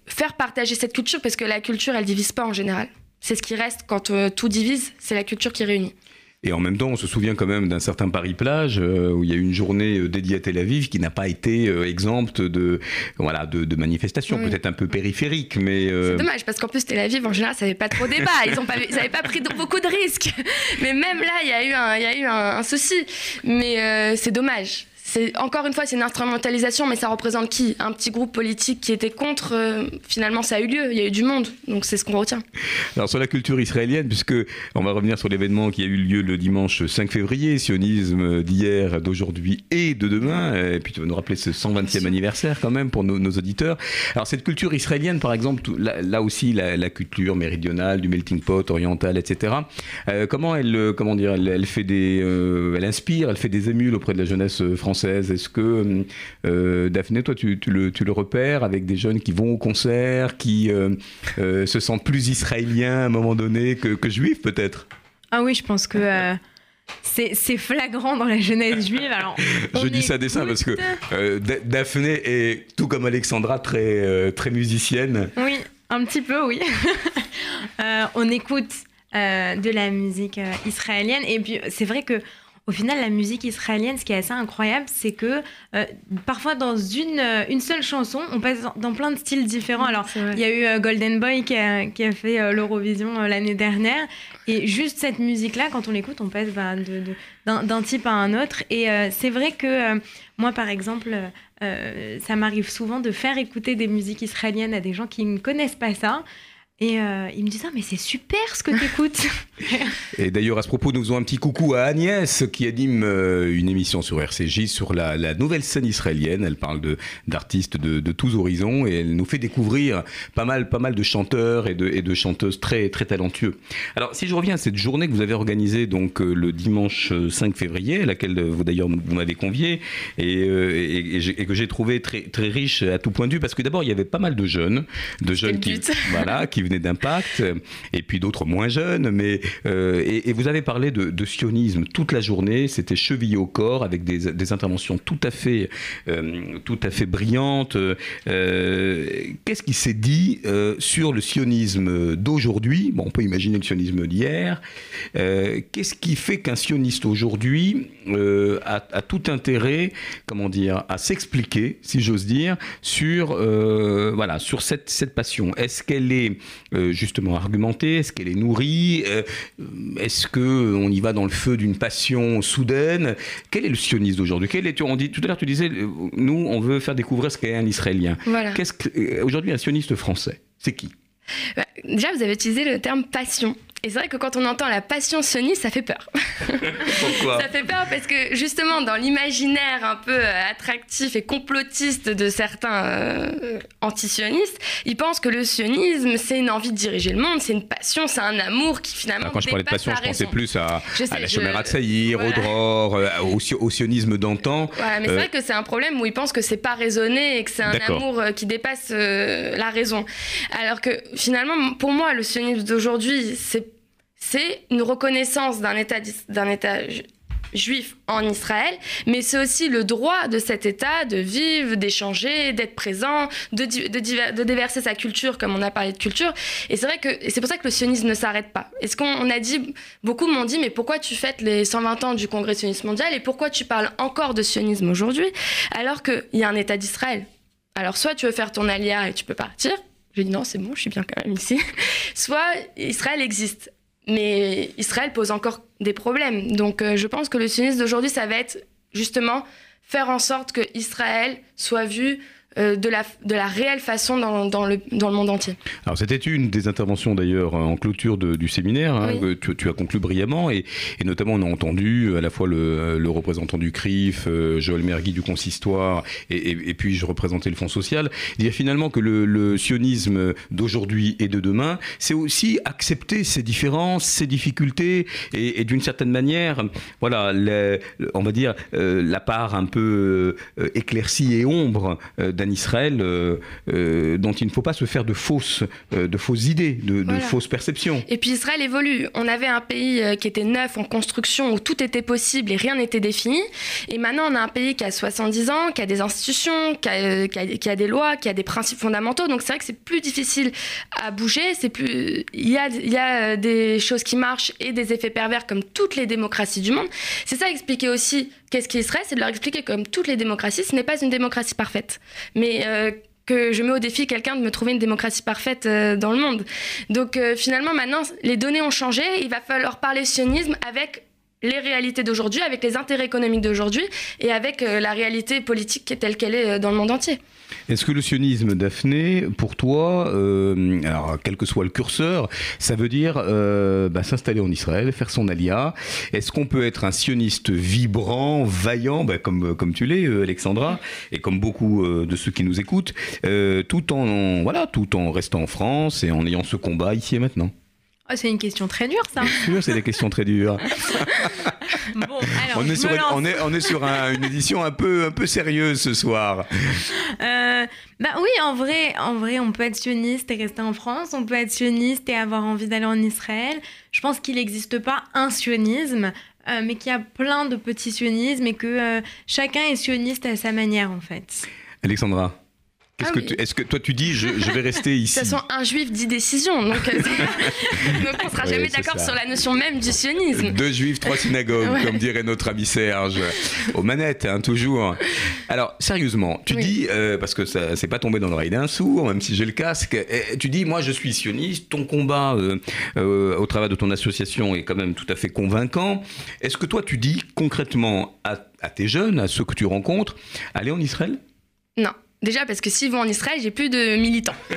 faire partager cette culture, parce que la culture, elle divise pas en général. C'est ce qui reste quand euh, tout divise, c'est la culture qui réunit. Et en même temps, on se souvient quand même d'un certain Paris-Plage euh, où il y a eu une journée euh, dédiée à Tel Aviv qui n'a pas été euh, exempte de, voilà, de, de manifestations, Oui. peut-être un peu périphériques, mais. euh, C'est dommage parce qu'en plus Tel Aviv en général ça n'avait pas trop débat, ils ont pas pris beaucoup de risques. Mais même là il y a eu un il y a eu un, un souci. Mais c'est dommage. C'est encore une fois c'est une instrumentalisation mais ça représente qui? Un petit groupe politique qui était contre euh, finalement ça a eu lieu, il y a eu du monde. Donc c'est ce qu'on retient. Alors sur la culture israélienne, puisque on va revenir sur l'événement qui a eu lieu le dimanche 5 février, sionisme d'hier, d'aujourd'hui et de demain, et puis tu vas nous rappeler ce 120e anniversaire quand même pour nos, auditeurs. Alors cette culture israélienne, par exemple, là, aussi la, culture méridionale, du melting pot oriental, etc. euh, comment elle, euh, comment dire, elle, fait des, elle inspire, elle fait des émules auprès de la jeunesse euh, française. Est-ce que euh, Daphné, toi, tu, tu le, tu le repères avec des jeunes qui vont au concert, qui euh, euh, se sentent plus israéliens à un moment donné que, que juifs peut-être? Ah oui, je pense que euh, c'est flagrant dans la jeunesse juive. Alors, Je dis ça à dessein parce que euh, Daphné est, tout comme Alexandra, très, euh, très musicienne. Oui, un petit peu, oui. Euh, on écoute euh, de la musique euh, israélienne. Et puis, c'est vrai que. Au final, la musique israélienne, ce qui est assez incroyable, c'est que euh, parfois dans une, euh, une seule chanson, on passe dans, plein de styles différents. Alors, il y a eu euh, Golden Boy qui a, qui a fait euh, l'Eurovision l'année dernière. Et juste cette musique-là, quand on l'écoute, on passe bah, de- de- d'un type à un autre. Et c'est vrai que moi, par exemple, ça m'arrive souvent de faire écouter des musiques israéliennes à des gens qui ne connaissent pas ça. Et euh, ils me disent Ah, mais c'est super ce que tu écoutes Et d'ailleurs, à ce propos, nous faisons un petit coucou à Agnès qui anime euh, une émission sur RCJ sur la, la nouvelle scène israélienne. Elle parle de d'artistes de, de tous horizons et elle nous fait découvrir pas mal, pas mal de chanteurs et de, et de chanteuses très, très talentueux. Alors, si je reviens à cette journée que vous avez organisée donc euh, le dimanche euh, 5 février, à laquelle euh, vous d'ailleurs vous m'avez convié et, euh, et- que j'ai trouvé très, très riche à tout point de vue parce que d'abord il y avait pas mal de jeunes, de jeunes qui, voilà, qui d'Impact, et puis d'autres moins jeunes. Mais, euh, et, vous avez parlé de, sionisme toute la journée, c'était chevillé au corps, avec des, des interventions tout à fait, euh, tout à fait brillantes. Euh, Qu'est-ce qui s'est dit sur le sionisme d'aujourd'hui? Bon, on peut imaginer le sionisme d'hier. Qu'est-ce qui fait qu'un sioniste aujourd'hui a, tout intérêt, comment dire, à s'expliquer, si j'ose dire, sur, voilà, sur cette, cette passion? Est-ce qu'elle est euh, justement argumentée Est-ce qu'elle est nourrie Euh, Est-ce que on y va dans le feu d'une passion soudaine? Quel est le sioniste d'aujourd'hui Quel est on dit tout à l'heure tu disais euh, nous on veut faire découvrir ce qu'est un Israélien. Voilà. Qu'est-ce que aujourd'hui un sioniste français C'est qui? Bah, Déjà, vous avez utilisé le terme passion. Et c'est vrai que quand on entend la passion sioniste, ça fait peur. Pourquoi Ça fait peur parce que justement, dans l'imaginaire un peu euh, attractif et complotiste de certains euh, anti-sionistes, ils pensent que le sionisme, c'est une envie de diriger le monde, c'est une passion, c'est un amour qui finalement. Alors, quand je parlais de passion, je pensais plus à, Je sais, à la je- Chomera de Saïr, Voilà. au Dror, euh, au, sio- au sionisme d'antan. Ouais, mais c'est Euh, vrai que c'est un problème où ils pensent que c'est pas raisonné et que c'est un amour qui dépasse la raison. Alors que finalement, pour moi, le sionisme d'aujourd'hui, c'est c'est une reconnaissance d'un État, d'un État ju- juif en Israël, mais c'est aussi le droit de cet État de vivre, d'échanger, d'être présent, de, déverser sa culture, comme on a parlé de culture. Et c'est vrai que c'est pour ça que le sionisme ne s'arrête pas. Est-ce qu'on on a dit, beaucoup m'ont dit, mais pourquoi tu fêtes les 120 ans du Congrès sioniste mondial et pourquoi tu parles encore de sionisme aujourd'hui alors qu'il y a un État d'Israël? Alors soit tu veux faire ton alia et tu peux partir. J'ai dit non, c'est bon, je suis bien quand même ici. Soit Israël existe. Mais Israël pose encore des problèmes. Donc euh, je pense que le sionisme d'aujourd'hui, ça va être justement faire en sorte que Israël soit vu euh, de, la, de la réelle façon dans, dans le, dans le monde entier. Alors c'était une des interventions d'ailleurs en clôture de- du séminaire hein, Oui. que tu, tu as conclu brillamment et, et notamment on a entendu à la fois le, le représentant du CRIF, euh, Joël Mergui du consistoire et, et- et puis je représentais le Fonds social, dire finalement que le, le sionisme d'aujourd'hui et de demain c'est aussi accepter ses différences, ses difficultés et, d'une certaine manière voilà on va dire euh, la part un peu euh, éclaircie et ombre euh, d'un Israël euh, euh, dont il ne faut pas se faire de fausses, euh, de fausses idées, de, fausses perceptions. Et puis Israël évolue. On avait un pays qui était neuf, en construction, où tout était possible et rien n'était défini. Et maintenant, on a un pays qui a 70 ans, qui a des institutions, qui a, qui a- qui a des lois, qui a des principes fondamentaux. Donc c'est vrai que c'est plus difficile à bouger. C'est plus, il y a, il y a des choses qui marchent et des effets pervers comme toutes les démocraties du monde. C'est ça expliquer aussi qu'est-ce qui Israël, c'est de leur expliquer comme toutes les démocraties, ce n'est pas une démocratie parfaite. Mais euh, que je mets au défi quelqu'un de me trouver une démocratie parfaite euh, dans le monde. Donc euh, finalement, maintenant, les données ont changé. Il va falloir parler sionisme avec les réalités d'aujourd'hui, avec les intérêts économiques d'aujourd'hui et avec la réalité politique telle qu'elle est dans le monde entier. Est-ce que le sionisme, Daphné, pour toi, euh, alors quel que soit le curseur, ça veut dire euh, bah, s'installer en Israël, faire son alia Est-ce qu'on peut être un sioniste vibrant, vaillant, bah, comme, comme tu l'es, euh, Alexandra, et comme beaucoup euh, de ceux qui nous écoutent, euh, tout, en, voilà, tout en restant en France et en ayant ce combat ici et maintenant? Oh, c'est une question très dure, ça. Sûr, c'est des questions très dures. Bon, alors, on, je est sur, me une- lance. on, est, on est sur un- une édition un peu, un peu sérieuse ce soir. Euh, bah oui, en vrai, en vrai, on peut être sioniste et rester en France, on peut être sioniste et avoir envie d'aller en Israël. Je pense qu'il n'existe pas un sionisme, euh, mais qu'il y a plein de petits sionismes et que euh, chacun est sioniste à sa manière, en fait. Alexandra Ah que oui. tu- Est-ce que toi tu dis je, je vais rester De ici? toute façon, un juif dit décision. Donc, euh, donc on sera Ouais, jamais d'accord sur la notion même du sionisme. Deux juifs, trois synagogues, Ouais. comme dirait notre ami Serge, aux manettes, hein, toujours. Alors, sérieusement, tu Oui. dis, euh, parce que ça c'est pas tombé dans l'oreille d'un sourd, même si j'ai le casque, eh, tu dis, moi je suis sioniste, ton combat euh, euh, au travers de ton association est quand même tout à fait convaincant. Est-ce que toi tu dis concrètement à, à tes jeunes, à ceux que tu rencontres, aller en Israël? Non. Déjà parce que s'ils vont en Israël, j'ai plus de militants.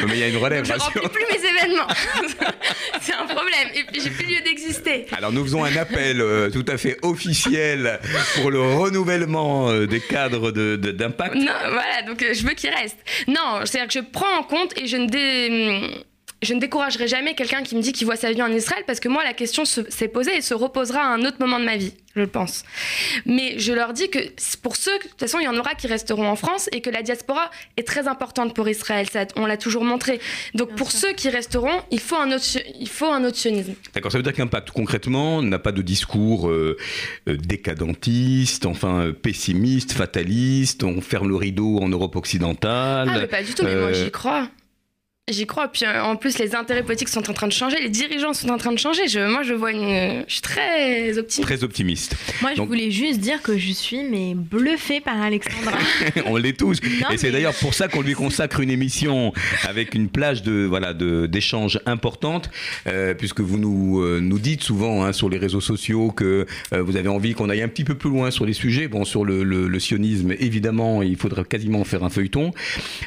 Non, Mais il y a une relève, Donc je remplis plus mes événements. C'est un problème. Et puis j'ai plus lieu d'exister. Alors nous faisons un appel euh, tout à fait officiel pour le renouvellement euh, des cadres de- de- d'impact. Non, voilà, donc euh, je veux qu'il reste. Non, c'est-à-dire que je prends en compte et je ne, dé- je ne découragerai jamais quelqu'un qui me dit qu'il voit sa vie en Israël parce que moi, la question se- s'est posée et se reposera à un autre moment de ma vie, je le pense. Mais je leur dis que pour ceux, de toute façon, il y en aura qui resteront en France et que la diaspora est très importante pour Israël. Ça, on l'a toujours montré. Donc Bien pour sûr. ceux qui resteront, il faut un autre, il faut un autre sionisme. D'accord, ça veut dire qu'impact concrètement n'a pas de discours euh, euh, décadentiste, enfin euh, pessimiste, fataliste, on ferme le rideau en Europe occidentale. Ah, mais pas du tout, mais moi j'y crois. J'y crois. Puis euh, en plus, les intérêts politiques sont en train de changer, les dirigeants sont en train de changer. Je, moi, je vois une. Je suis très optimiste. Très optimiste. Moi, je Donc- voulais juste dire que je suis mais bluffée par Alexandra. on l'est tous. Non, Et c'est d'ailleurs pour ça qu'on lui consacre une émission avec une plage de voilà de d'échanges importante, euh, puisque vous nous euh, nous dites souvent hein, sur les réseaux sociaux que euh, vous avez envie qu'on aille un petit peu plus loin sur les sujets. Bon, sur le, le- le sionisme, évidemment, il faudrait quasiment faire un feuilleton.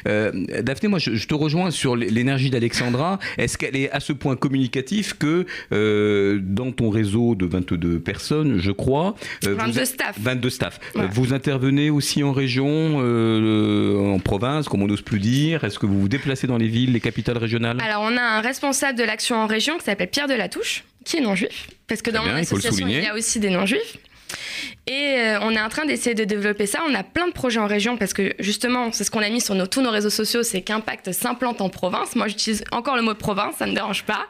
Euh, Daphné, moi, je, je te rejoins sur les, l'énergie d'Alexandra, est-ce qu'elle est à ce point communicative que euh, dans ton réseau de 22 personnes, je crois, euh, 22 vous- staff. 22 staff, Ouais. Euh, vous intervenez aussi en région, euh, en province, comme on n'ose plus dire? Est-ce que vous vous déplacez dans les villes, les capitales régionales? Alors, on a un responsable de l'action en région qui s'appelle Pierre Delatouche, qui est non-juif. Parce que dans bien, mon association, il y a aussi des non-juifs. Et euh, on est en train d'essayer de développer ça. On a plein de projets en région parce que justement, c'est ce qu'on a mis sur tous nos réseaux sociaux, c'est qu'Impact s'implante en province. Moi, j'utilise encore le mot province, ça ne me dérange pas.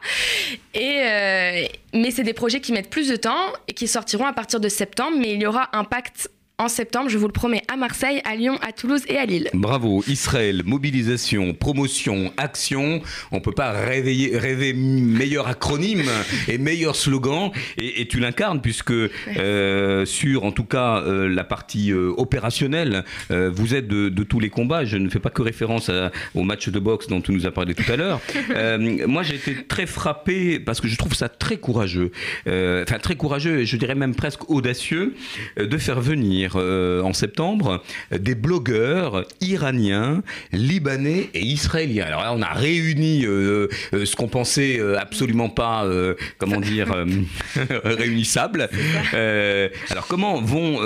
Et, euh, mais c'est des projets qui mettent plus de temps et qui sortiront à partir de septembre. Mais il y aura Impact en septembre, je vous le promets, à Marseille, à Lyon, à Toulouse et à Lille. Bravo, Israël, mobilisation, promotion, action. On peut pas réveiller, rêver meilleur acronyme et meilleur slogan. Et, et tu l'incarnes puisque euh, sur, en tout cas, euh, la partie euh, opérationnelle, vous êtes de, de tous les combats. Je ne fais pas que référence à- au match de boxe dont tu nous as parlé tout à l'heure. Moi, j'ai été très frappé parce que je trouve ça très courageux, enfin très courageux, et je dirais même presque audacieux, de faire venir euh, en septembre des blogueurs iraniens, libanais et israéliens. Alors là, on a réuni euh, euh, ce qu'on pensait absolument pas, comment dire, réunissable. Alors comment vont,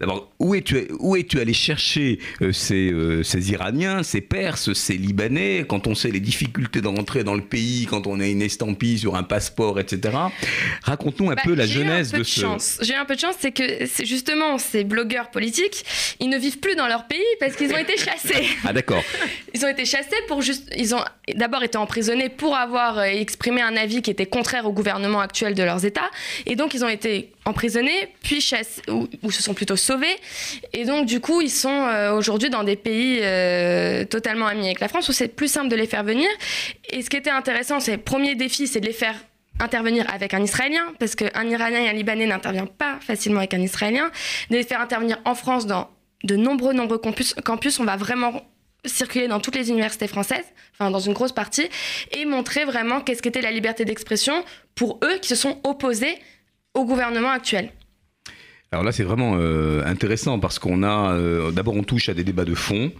d'abord, où es-tu où es-tu allé chercher ces, ces Iraniens, ces Perses, ces Libanais, quand on sait les difficultés d'entrer dans le pays, quand on a une estampille sur un passeport, etc. Raconte-nous un Bah, peu la genèse de de ce. J'ai eu un peu de chance, c'est que justement ces blogueurs politiques, ils ne vivent plus dans leur pays parce qu'ils ont été chassés. Ah d'accord. Ils ont été chassés pour juste. Ils ont d'abord été emprisonnés pour avoir euh, exprimé un avis qui était contraire au gouvernement actuel de leurs États. Et donc, ils ont été emprisonnés, puis chassés, ou, ou se sont plutôt sauvés. Et donc, du coup, ils sont euh, aujourd'hui dans des pays euh, totalement amis avec la France où c'est plus simple de les faire venir. Et ce qui était intéressant, c'est le premier défi, c'est de les faire intervenir avec un Israélien, parce qu'un Iranien et un Libanais n'interviennent pas facilement avec un Israélien, de les faire intervenir en France dans de nombreux, nombreux campus. campus on va vraiment circuler dans toutes les universités françaises, enfin dans une grosse partie, et montrer vraiment qu'est-ce qu'était la liberté d'expression pour eux qui se sont opposés au gouvernement actuel. Alors là, c'est vraiment euh, intéressant parce qu'on a, euh, d'abord, on touche à des débats de fond,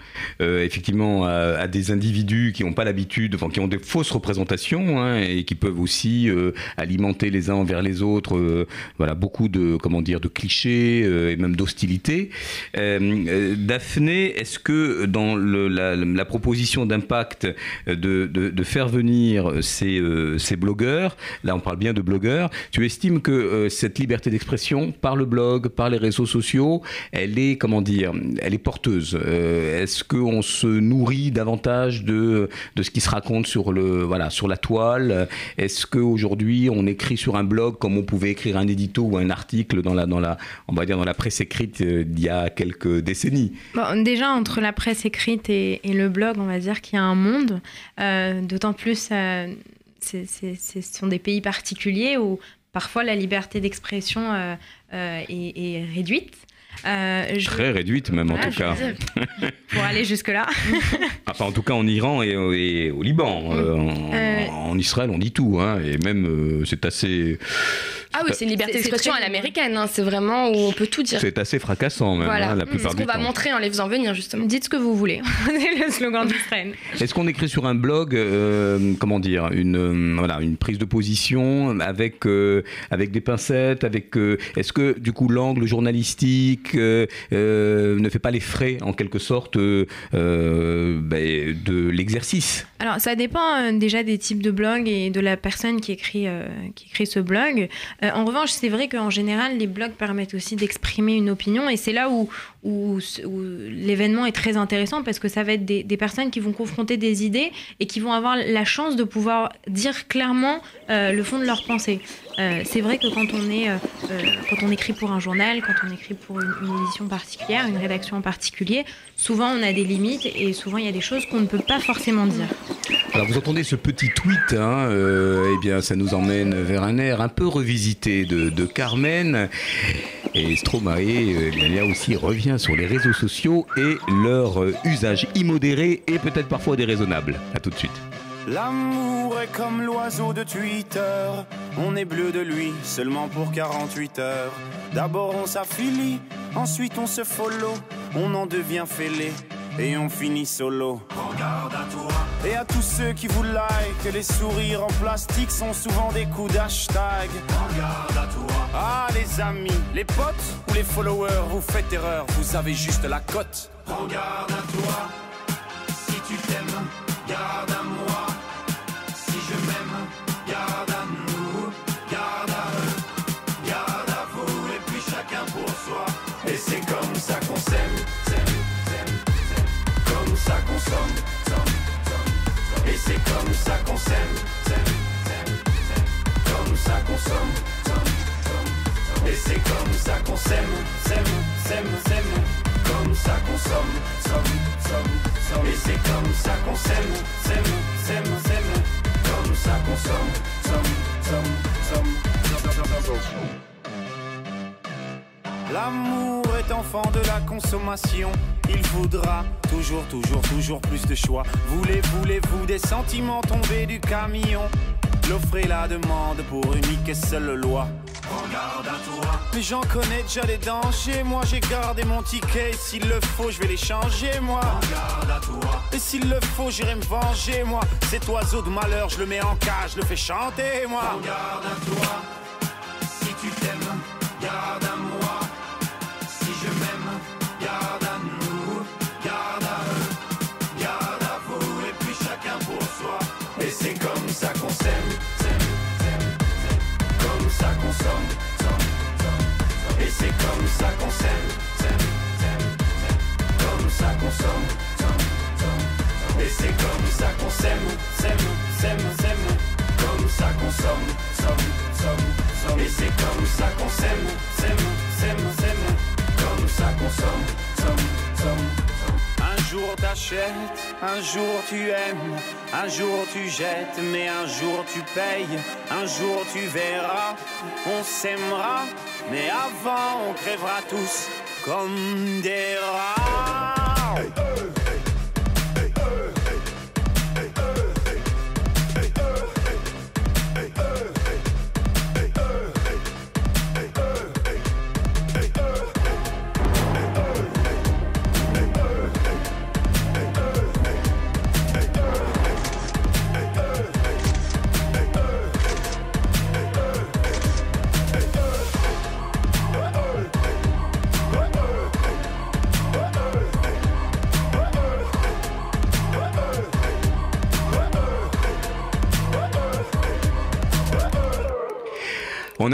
euh, effectivement, à, des individus qui n'ont pas l'habitude, enfin, qui ont des fausses représentations hein, et qui peuvent aussi alimenter les uns envers les autres, voilà, beaucoup de, comment dire, de clichés et même d'hostilité. Daphné, est-ce que dans la, proposition d'impact de, de, de faire venir ces, ces blogueurs, là, on parle bien de blogueurs, tu estimes que cette liberté d'expression par le blog, par les réseaux sociaux, elle est, comment dire, elle est porteuse. Euh, Est-ce qu'on se nourrit davantage de, de ce qui se raconte sur, le, voilà, sur la toile? Est-ce qu'aujourd'hui, on écrit sur un blog comme on pouvait écrire un édito ou un article dans la, dans la, on va dire dans la presse écrite euh, d'il y a quelques décennies? Bon, déjà, entre la presse écrite et, le blog, on va dire qu'il y a un monde. Euh, D'autant plus, ce sont des pays particuliers où parfois la liberté d'expression euh, euh, est, est réduite. Euh, je- Très réduite même en tout cas. dire, pour aller jusque-là. Enfin, en tout cas, en Iran et, au- et au Liban. Euh, en, en Israël, on dit tout. Hein, et même, c'est assez, Ah oui, c'est une liberté d'expression à l'américaine, hein, c'est vraiment où on peut tout dire. c'est assez fracassant, même, Voilà, hein, la c'est plupart ce du qu'on va temps. montrer en les faisant venir justement. Dites ce que vous voulez. c'est le slogan d'Israël. Est-ce qu'on écrit sur un blog, euh, comment dire, une, euh, voilà, une prise de position avec, euh, avec des pincettes avec, euh, Est-ce que, du coup, l'angle journalistique euh, euh, ne fait pas les frais, en quelque sorte, euh, euh, ben, de l'exercice? Alors, ça dépend euh, déjà des types de blogs et de la personne qui écrit, euh, qui écrit ce blog. Euh, en revanche, c'est vrai qu'en général, les blogs permettent aussi d'exprimer une opinion et c'est là où, où, l'événement est très intéressant parce que ça va être des, personnes qui vont confronter des idées et qui vont avoir la chance de pouvoir dire clairement euh, le fond de leur pensée. Euh, c'est vrai que quand on, est, euh, quand on écrit pour un journal, quand on écrit pour une, édition particulière, une rédaction en particulier, souvent on a des limites et souvent il y a des choses qu'on ne peut pas forcément dire. Alors vous entendez ce petit tweet, hein, eh bien ça nous emmène vers un air un peu revisité de Carmen. Et Stromae, euh, là aussi revient sur les réseaux sociaux et leur euh, usage immodéré et peut-être parfois déraisonnable. A tout de suite. L'amour est comme l'oiseau de Twitter. On est bleu de lui seulement pour 48 heures. D'abord on s'affilie, ensuite on se follow, on en devient fêlé. Et on finit solo. Et à tous ceux qui vous like, les sourires en plastique sont souvent des coups d'hashtag. Ah les amis, les potes ou les followers, vous faites erreur, vous avez juste la cote. Regarde à toi, si tu t'aimes, comme ça qu'on s'aime, comme ça qu'on somme. Et c'est comme ça qu'on s'aime, s'aime, s'aime, s'aime. Comme ça qu'on somme, somme, somme. Et c'est comme ça qu'on s'aime, s'aime, s'aime, s'aime. Comme ça qu'on somme, somme, somme, somme. L'amour est enfant de la consommation. Il voudra toujours, toujours, toujours plus de choix. Voulez, voulez-vous des sentiments tombés du camion? L'offre et la demande pour unique et seule loi. Regarde à toi. Mais j'en connais déjà les dangers. Moi j'ai gardé mon ticket. Et S'il le faut, je vais les changer, moi. Regarde à toi. Et s'il le faut, j'irai me venger, moi. Cet oiseau de malheur, je le mets en cage, je le fais chanter, moi. Regarde à toi. C'est comme ça qu'on s'aime. Comme ça qu'on somme. Et c'est comme ça qu'on s'aime, s'aime, s'aime, s'aime. Comme ça qu'on somme, somme, somme, somme. Et c'est comme ça qu'on s'aime, s'aime, s'aime, s'aime. Comme ça qu'on somme, somme, somme. Un jour t'achètes, un jour tu aimes, un jour tu jettes, mais un jour tu payes, un jour tu verras, on s'aimera, mais avant on crèvera tous comme des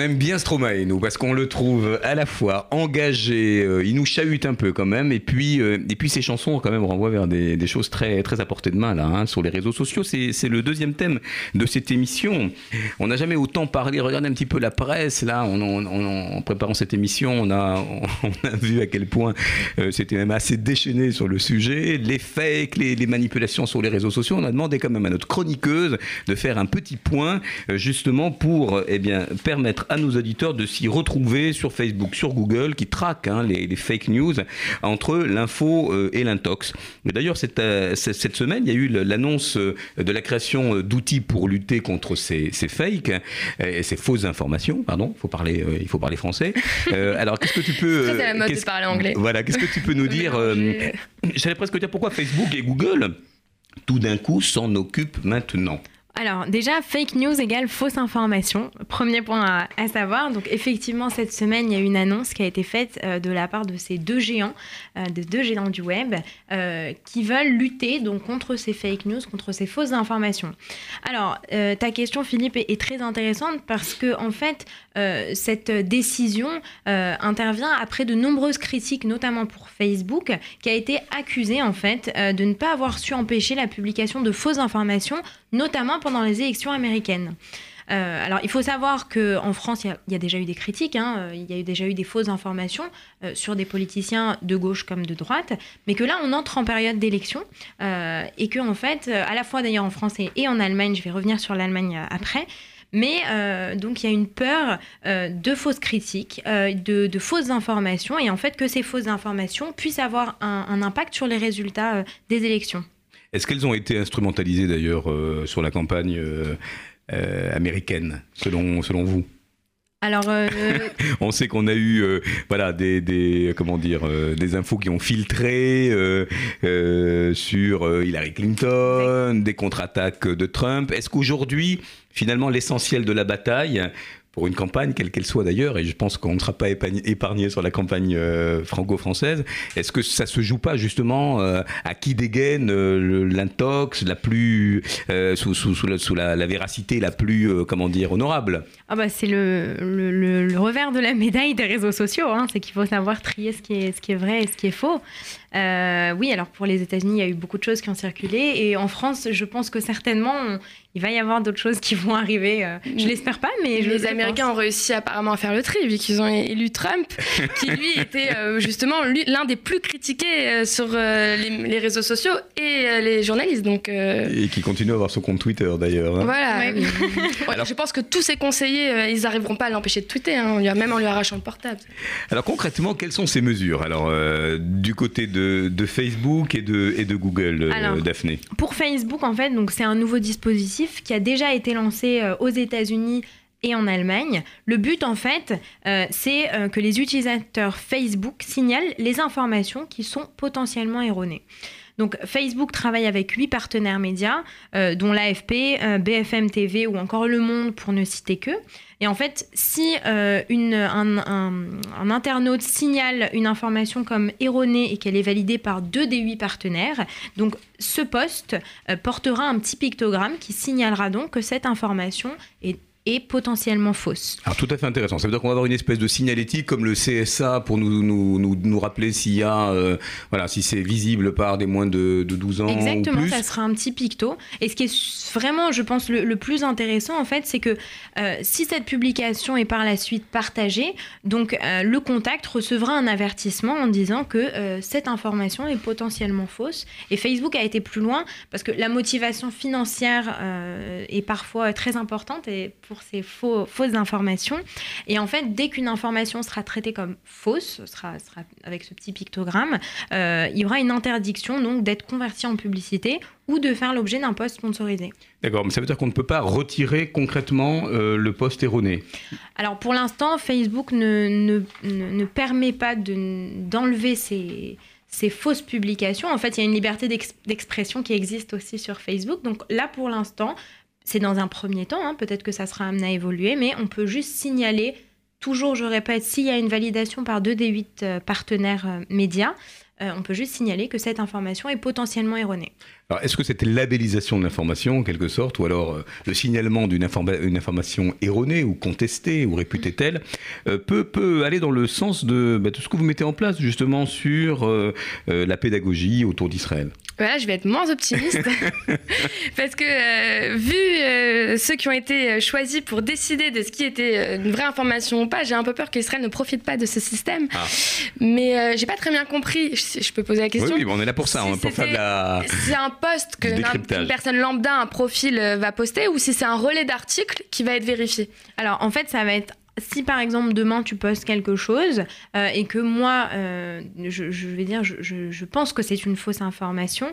aime bien Stromae, nous, parce qu'on le trouve à la fois engagé, euh, il nous chahute un peu quand même, et puis, euh, et puis ses chansons quand même renvoient vers des, choses très, très à portée de main là, hein, sur les réseaux sociaux. C'est le deuxième thème de cette émission. On n'a jamais autant parlé. Regardez un petit peu la presse là. En préparant cette émission, on a, on a vu à quel point euh, c'était même assez déchaîné sur le sujet. Les fakes, les, les manipulations sur les réseaux sociaux. On a demandé quand même à notre chroniqueuse de faire un petit point euh, justement pour eh bien, permettre à nos auditeurs de s'y retrouver sur Facebook, sur Google, qui traquent hein, les, les fake news entre l'info euh, et l'intox. Et D'ailleurs, cette, euh, cette semaine, il y a eu l'annonce euh, de la création d'outils pour lutter contre ces, ces fakes et ces fausses informations. Pardon, faut parler, il faut parler français. Alors, qu'est-ce que tu peux à la mode de parler anglais. Voilà, qu'est-ce que tu peux nous dire. J'allais presque dire pourquoi Facebook et Google tout d'un coup s'en occupent maintenant. Alors déjà, fake news égale fausse information. Premier point à, savoir. Donc effectivement, cette semaine, il y a une annonce qui a été faite euh, de la part de ces deux géants, euh, de deux géants du web, euh, qui veulent lutter donc contre ces fake news, contre ces fausses informations. Alors, ta question, Philippe, est, est très intéressante parce que en fait, cette décision intervient après de nombreuses critiques, notamment pour Facebook, qui a été accusé en fait de ne pas avoir su empêcher la publication de fausses informations, notamment pendant les élections américaines. Euh, alors, il faut savoir qu'en France, il y a- déjà eu des critiques, hein, euh, il y a déjà eu des fausses informations euh, sur des politiciens de gauche comme de droite, mais que là, on entre en période d'élection et que, en fait, à la fois d'ailleurs en France et, en Allemagne, je vais revenir sur l'Allemagne après, mais donc il y a une peur de fausses critiques, de, fausses informations, et en fait que ces fausses informations puissent avoir un, impact sur les résultats des élections. Est-ce qu'elles ont été instrumentalisées d'ailleurs euh, sur la campagne euh, euh, américaine, selon, selon vous? Alors, euh, On sait qu'on a eu euh, voilà des, des comment dire euh, des infos qui ont filtré sur Hillary Clinton, des contre-attaques de Trump. Est-ce qu'aujourd'hui, finalement, l'essentiel de la bataille pour une campagne, quelle qu'elle soit d'ailleurs, et je pense qu'on ne sera pas épargné, sur la campagne euh, franco-française. Est-ce que ça se joue pas justement euh, à qui dégaine euh, l'intox la plus sous, la, véracité la plus comment dire honorable? Ah bah, c'est le, revers de la médaille des réseaux sociaux, hein, c'est qu'il faut savoir trier ce qui est, vrai et ce qui est faux. Oui, alors pour les États-Unis, il y a eu beaucoup de choses qui ont circulé, et en France, je pense que certainement, il va y avoir d'autres choses qui vont arriver. euh, je l'espère pas, mais je les Américains ont réussi apparemment à faire le tri, vu qu'ils ont élu Trump, qui lui était euh, justement l'un des plus critiqués euh, sur les, réseaux sociaux et les journalistes. Donc et qui continue à avoir son compte Twitter d'ailleurs. hein. voilà. Ouais. Ouais, je pense que tous ses conseillers, ils n'arriveront pas à l'empêcher de tweeter, hein, on lui a- même en lui arrachant le portable. Alors concrètement, quelles sont ces mesures Alors euh, du côté de, de Facebook et de, et de Google, euh, Alors, Daphné? Pour Facebook, en fait, donc c'est un nouveau dispositif qui a déjà été lancé euh, aux États-Unis et en Allemagne. Le but, en fait, euh, c'est euh, que les utilisateurs Facebook signalent les informations qui sont potentiellement erronées. Donc Facebook travaille avec huit partenaires médias, euh, dont l'AFP, euh, BFM TV ou encore Le Monde, pour ne citer que. Et en fait, si euh, un, internaute signale une information comme erronée et qu'elle est validée par deux des huit partenaires, donc ce poste portera un petit pictogramme qui signalera donc que cette information est, potentiellement fausse. Alors tout à fait intéressant. Ça veut dire qu'on va avoir une espèce de signalétique comme le CSA pour nous, nous, nous, nous rappeler s'il y a, euh, voilà, si c'est visible par des moins de, de 12 ans Exactement, ou plus. ça sera un petit picto. Et ce qui est vraiment, je pense, le, le plus intéressant, en fait, c'est que euh, si cette publication est par la suite partagée, donc euh, le contact recevra un avertissement en disant que cette information est potentiellement fausse. Et Facebook a été plus loin parce que la motivation financière est parfois très importante et pour ces faux, fausses informations. Et en fait, dès qu'une information sera traitée comme fausse, sera, sera avec ce petit pictogramme, euh, il y aura une interdiction donc d'être converti en publicité ou de faire l'objet d'un post sponsorisé. D'accord, mais ça veut dire qu'on ne peut pas retirer concrètement euh, le poste erroné. Alors pour l'instant, Facebook ne, ne, ne- permet pas de- d'enlever ces, ces fausses publications. En fait, il y a une liberté d'ex- d'expression qui existe aussi sur Facebook. Donc là, pour l'instant, c'est dans un premier temps, hein, peut-être que ça sera amené à évoluer, mais on peut juste signaler, toujours, je répète, s'il y a une validation par deux des huit euh, partenaires euh, médias, euh, on peut juste signaler que cette information est potentiellement erronée. Alors, est-ce que cette labellisation de l'information, en quelque sorte, ou alors le signalement d'une informa- une information erronée ou contestée ou réputée telle, peut, peut aller dans le sens de, bah, de ce que vous mettez en place justement sur la pédagogie autour d'Israël? Voilà, je vais être moins optimiste. Parce que, euh, vu euh, ceux qui ont été euh, choisis pour décider de ce qui était une vraie information ou pas, j'ai un peu peur qu'Israël ne profite pas de ce système. Ah. Mais euh, j'ai pas très bien compris. Je, je peux poser la question oui, on est là pour ça, Si hein, pour faire de c'était- la... C'est un poste que une personne lambda, un profil va poster ou si c'est un relais d'articles qui va être vérifié Alors en fait, ça va être si par exemple demain tu postes quelque chose euh, et que moi, euh, je, vais dire, je, pense que c'est une fausse information.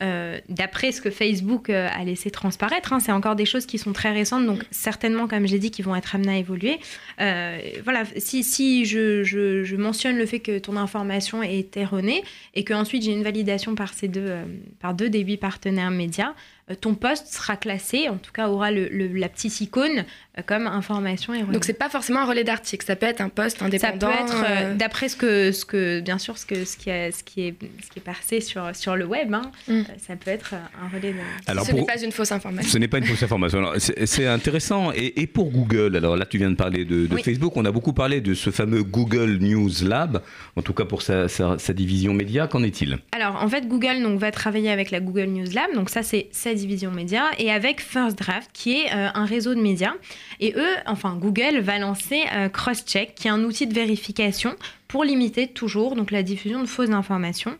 euh, D'après ce que Facebook a laissé transparaître, hein, c'est encore des choses qui sont très récentes, donc certainement, comme j'ai dit, qui vont être amenées à évoluer. Voilà, si, si je, mentionne le fait que ton information est erronée et qu'ensuite j'ai une validation par ces deux, par deux des huit partenaires médias, ton poste sera classé, en tout cas aura le- la petite icône comme information erronée. Donc c'est pas forcément un relais d'articles, ça peut être un poste ça indépendant. peut être, euh, euh, d'après ce que, ce que, bien sûr, ce, que, ce, qui, est, ce, qui, est, ce qui est passé sur, sur le web, hein, Mm. euh, ça peut être un relais de... Alors, ce pour- n'est pas une fausse information. Ce n'est pas une fausse information. C'est c'est intéressant. Et, et pour Google, alors là, tu viens de parler de, de Oui. Facebook. On a beaucoup parlé de ce fameux Google News Lab, en tout cas pour sa, sa- sa division média. Qu'en est-il? Alors, en fait, Google donc, va travailler avec la Google News Lab, donc ça, c'est sa division média, et avec First Draft, qui est euh, un réseau de médias. Et eux, enfin, Google va lancer euh, Crosscheck, qui est un outil de vérification pour limiter toujours la diffusion de fausses informations.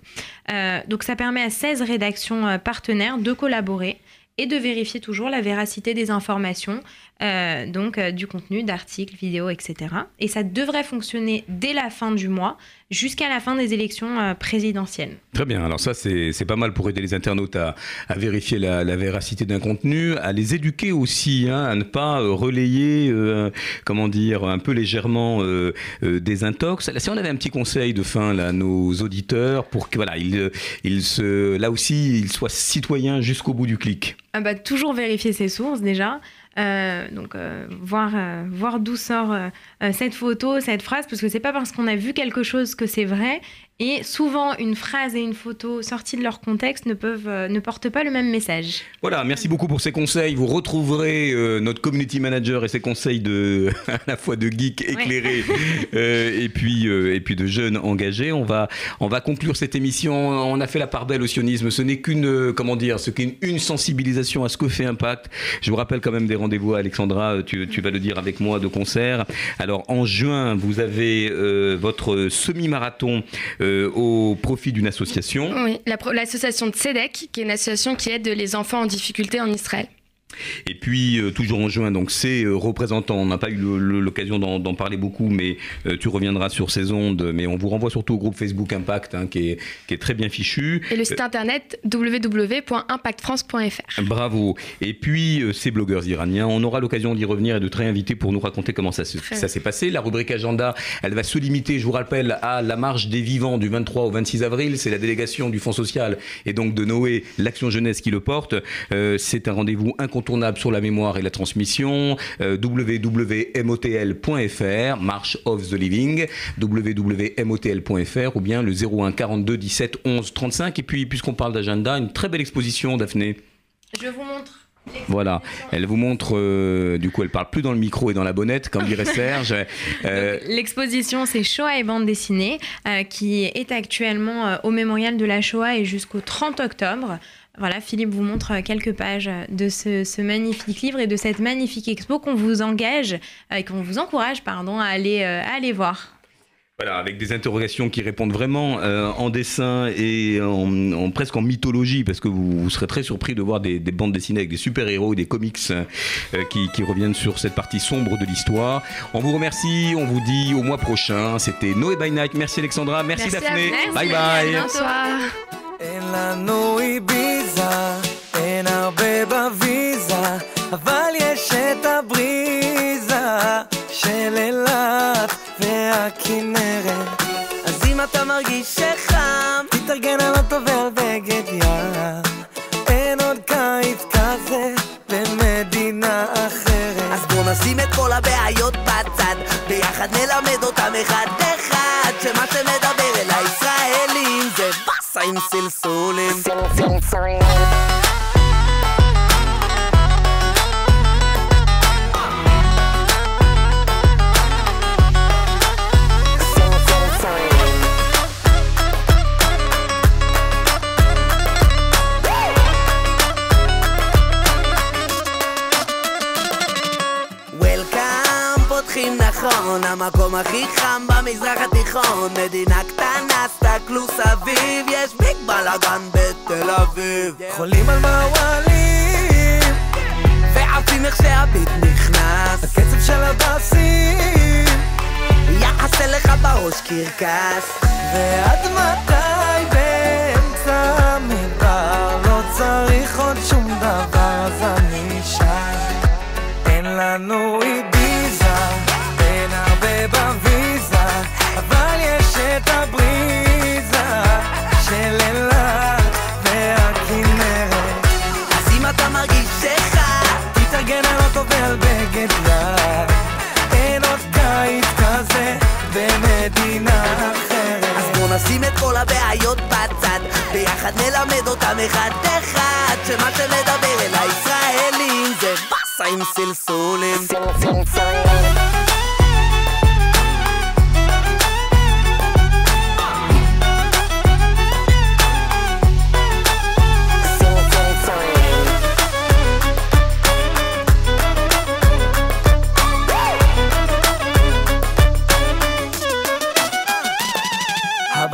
Euh, donc, ça permet à 16 rédactions euh, partenaires de collaborer et de vérifier toujours la véracité des informations euh, donc euh, du contenu, d'articles, vidéos, etc. Et ça devrait fonctionner dès la fin du mois, jusqu'à la fin des élections euh, présidentielles. Très bien, alors ça c'est pas mal pour aider les internautes à, à vérifier la, la véracité d'un contenu, à les éduquer aussi, hein, à ne pas relayer, euh, comment dire, un peu légèrement euh, euh, des intox. Là, si on avait un petit conseil de fin là, à nos auditeurs pour que voilà, ils, ils se, là aussi, ils soient citoyens jusqu'au bout du clic. Ah bah, toujours vérifier ses sources déjà. Euh, donc euh, voir, euh, voir d'où sort euh, euh, cette photo, cette phrase, parce que c'est pas parce qu'on a vu quelque chose que c'est vrai. Et souvent, une phrase et une photo sorties de leur contexte ne, peuvent, euh, ne portent pas le même message. Voilà, merci beaucoup pour ces conseils. Vous retrouverez euh, notre community manager et ses conseils de à la fois de geeks éclairés euh, et puis euh, et puis de jeunes engagés. On va on va conclure cette émission. On a fait la part belle au sionisme. Ce n'est qu'une comment dire, ce qu'une une sensibilisation à ce que fait Impact. Je vous rappelle quand même des rendez-vous, Alexandra. Tu, tu vas le dire avec moi de concert. Alors en juin, vous avez votre semi-marathon euh, au profit d'une association. Oui, la l'association de SEDEC, qui est une association qui aide les enfants en difficulté en Israël. Et puis, euh, toujours en juin, donc c'est euh, représentant. On n'a pas eu l'occasion d'en parler beaucoup, mais euh, tu reviendras sur ces ondes. Mais on vous renvoie surtout au groupe Facebook Impact, hein, qui, est, qui est très bien fichu. Et le site internet www.impactfrance.fr. Bravo. Et puis, ces blogueurs iraniens, on aura l'occasion d'y revenir et de te réinviter pour nous raconter comment ça, s'est passé. La rubrique agenda, elle va se limiter, je vous rappelle, à la marche des vivants du 23 au 26 avril. C'est la délégation du Fonds social et donc de Noé, l'Action Jeunesse qui le porte. C'est un rendez-vous incontournable sur la mémoire et la transmission. Euh, www.motl.fr, March of the Living, www.motl.fr ou bien le 01 42 17 11 35. Et puis, puisqu'on parle d'agenda, une très belle exposition, Daphné. Je vous montre. Voilà, elle vous montre, euh, du coup elle parle plus dans le micro et dans la bonnette, comme dirait Serge. Euh, L'exposition, c'est Shoah et bande dessinée, euh, qui est actuellement au mémorial de la Shoah et jusqu'au 30 octobre. Voilà, Philippe vous montre euh, quelques pages de ce, ce magnifique livre et de cette magnifique expo qu'on vous engage, euh, et qu'on vous encourage, pardon, à aller, euh, à aller voir. voilà, avec des interrogations qui répondent vraiment euh, en dessin et en, en- presque en mythologie, parce que vous, vous serez très surpris de voir des, des bandes dessinées avec des super-héros, des comics euh, qui, qui reviennent sur cette partie sombre de l'histoire. On vous remercie, on vous dit au mois prochain. C'était Noé by Night. Merci Alexandra, merci, Merci à Daphné. vous. Bye Merci, bye. à bonsoir.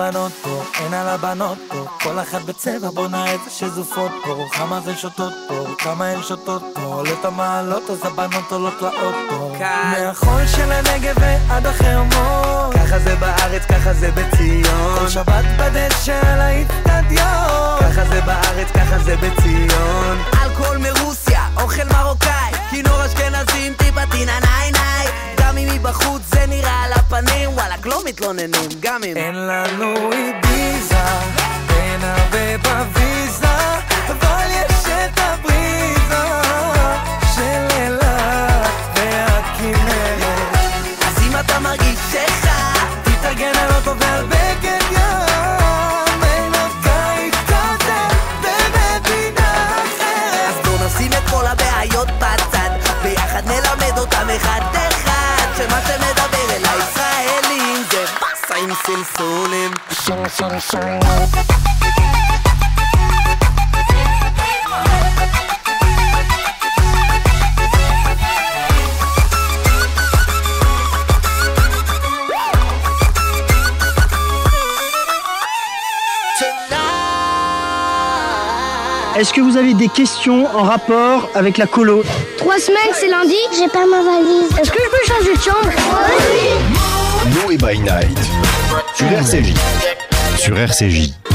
הבנות פה, אין על הבנות פה, כל אחת בצבע בונה איזה שזופות פה, כמה זה שותות פה, כמה הן שותות פה, עולות המעלות אז הבנות עולות לאוטו. מהחול של הנגב ועד החרמון, ככה זה בארץ, ככה זה בציון, כל שבת בדשא על האיצטדיון, ככה זה בארץ, ככה זה בציון, אלכוהול מרוסיה, אוכל מרוקאי, כינור אשכנזים, טיפה טינה נאי ניי. גם אם מבחוץ זה נראה על הפנים, וואלכ, לא מתלוננים, גם אם... אין לנו אידיזה, אין הרבה בוויזה, אבל יש את הבריזה של אילת והכנרת. אז אם אתה מרגיש שחי... Est-ce que vous avez des questions en rapport avec la colo Trois semaines, c'est lundi, j'ai pas ma valise. Est-ce que je peux changer de chambre? Oui, oui. Eh, by night sur RCJ. Sur RCJ.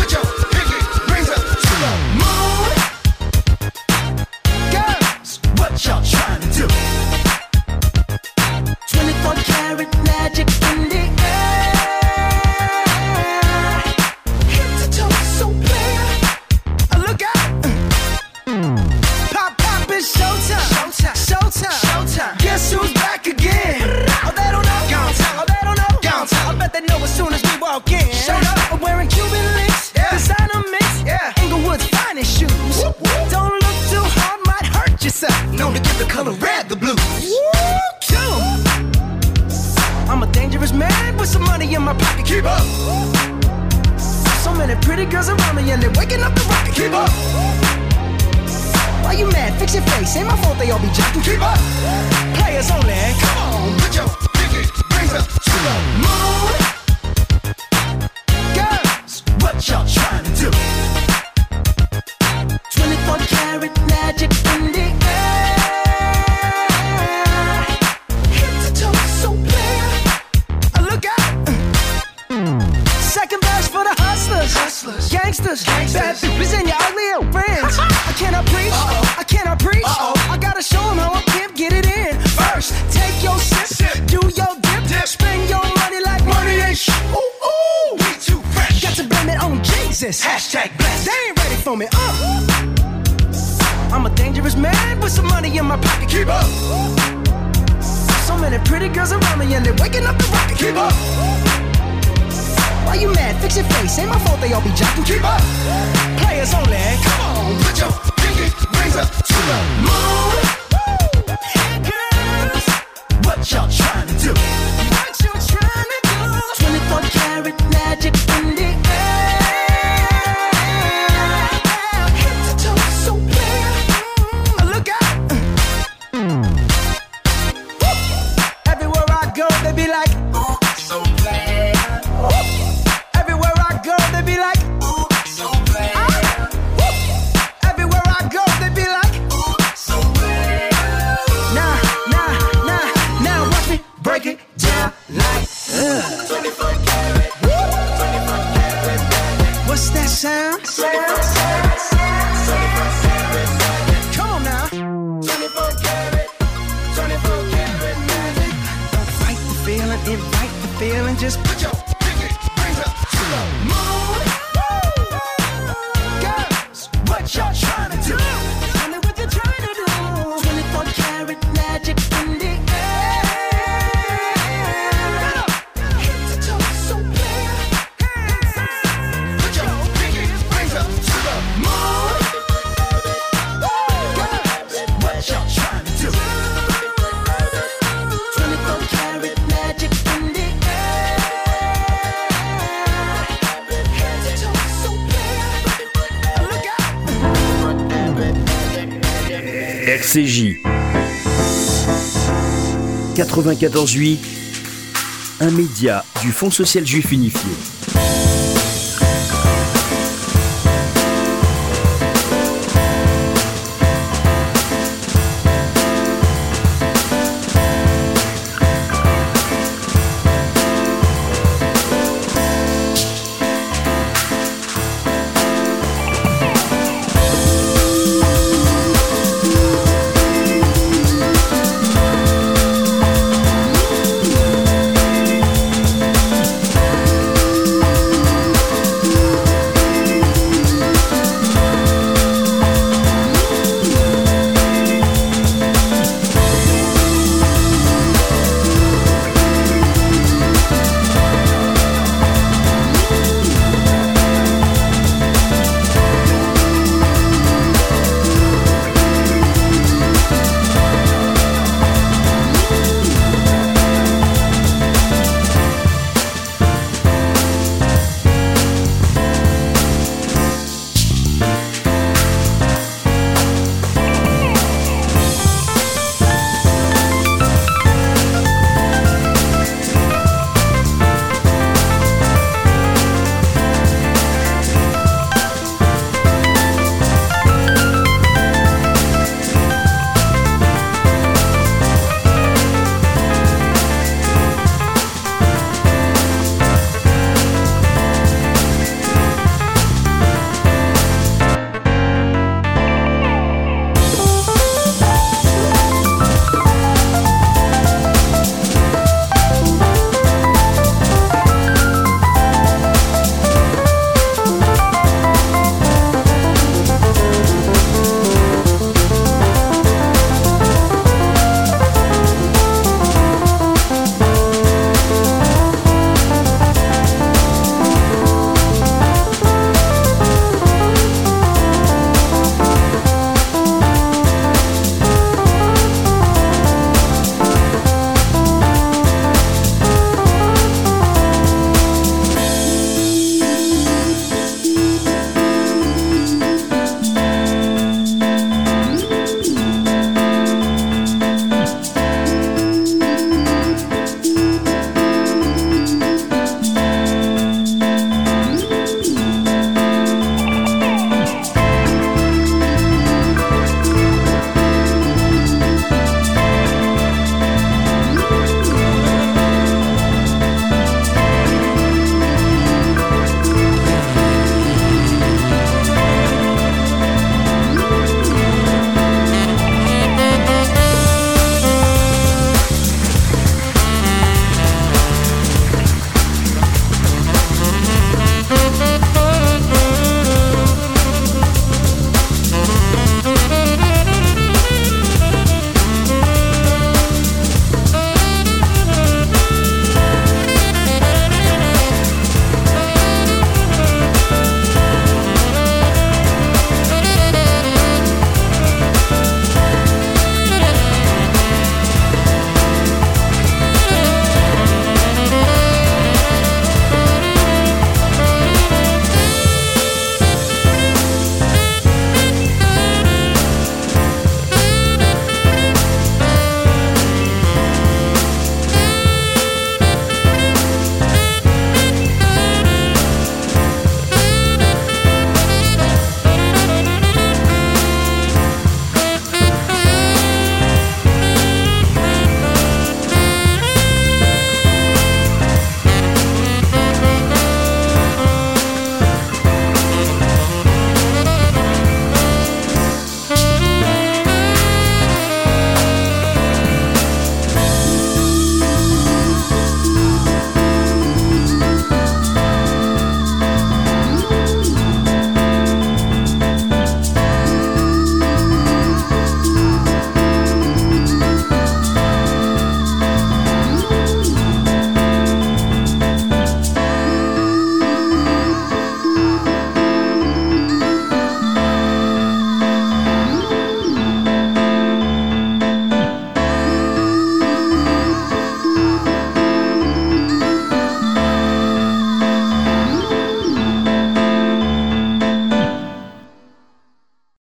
94 8, un média du Fonds social juif unifié.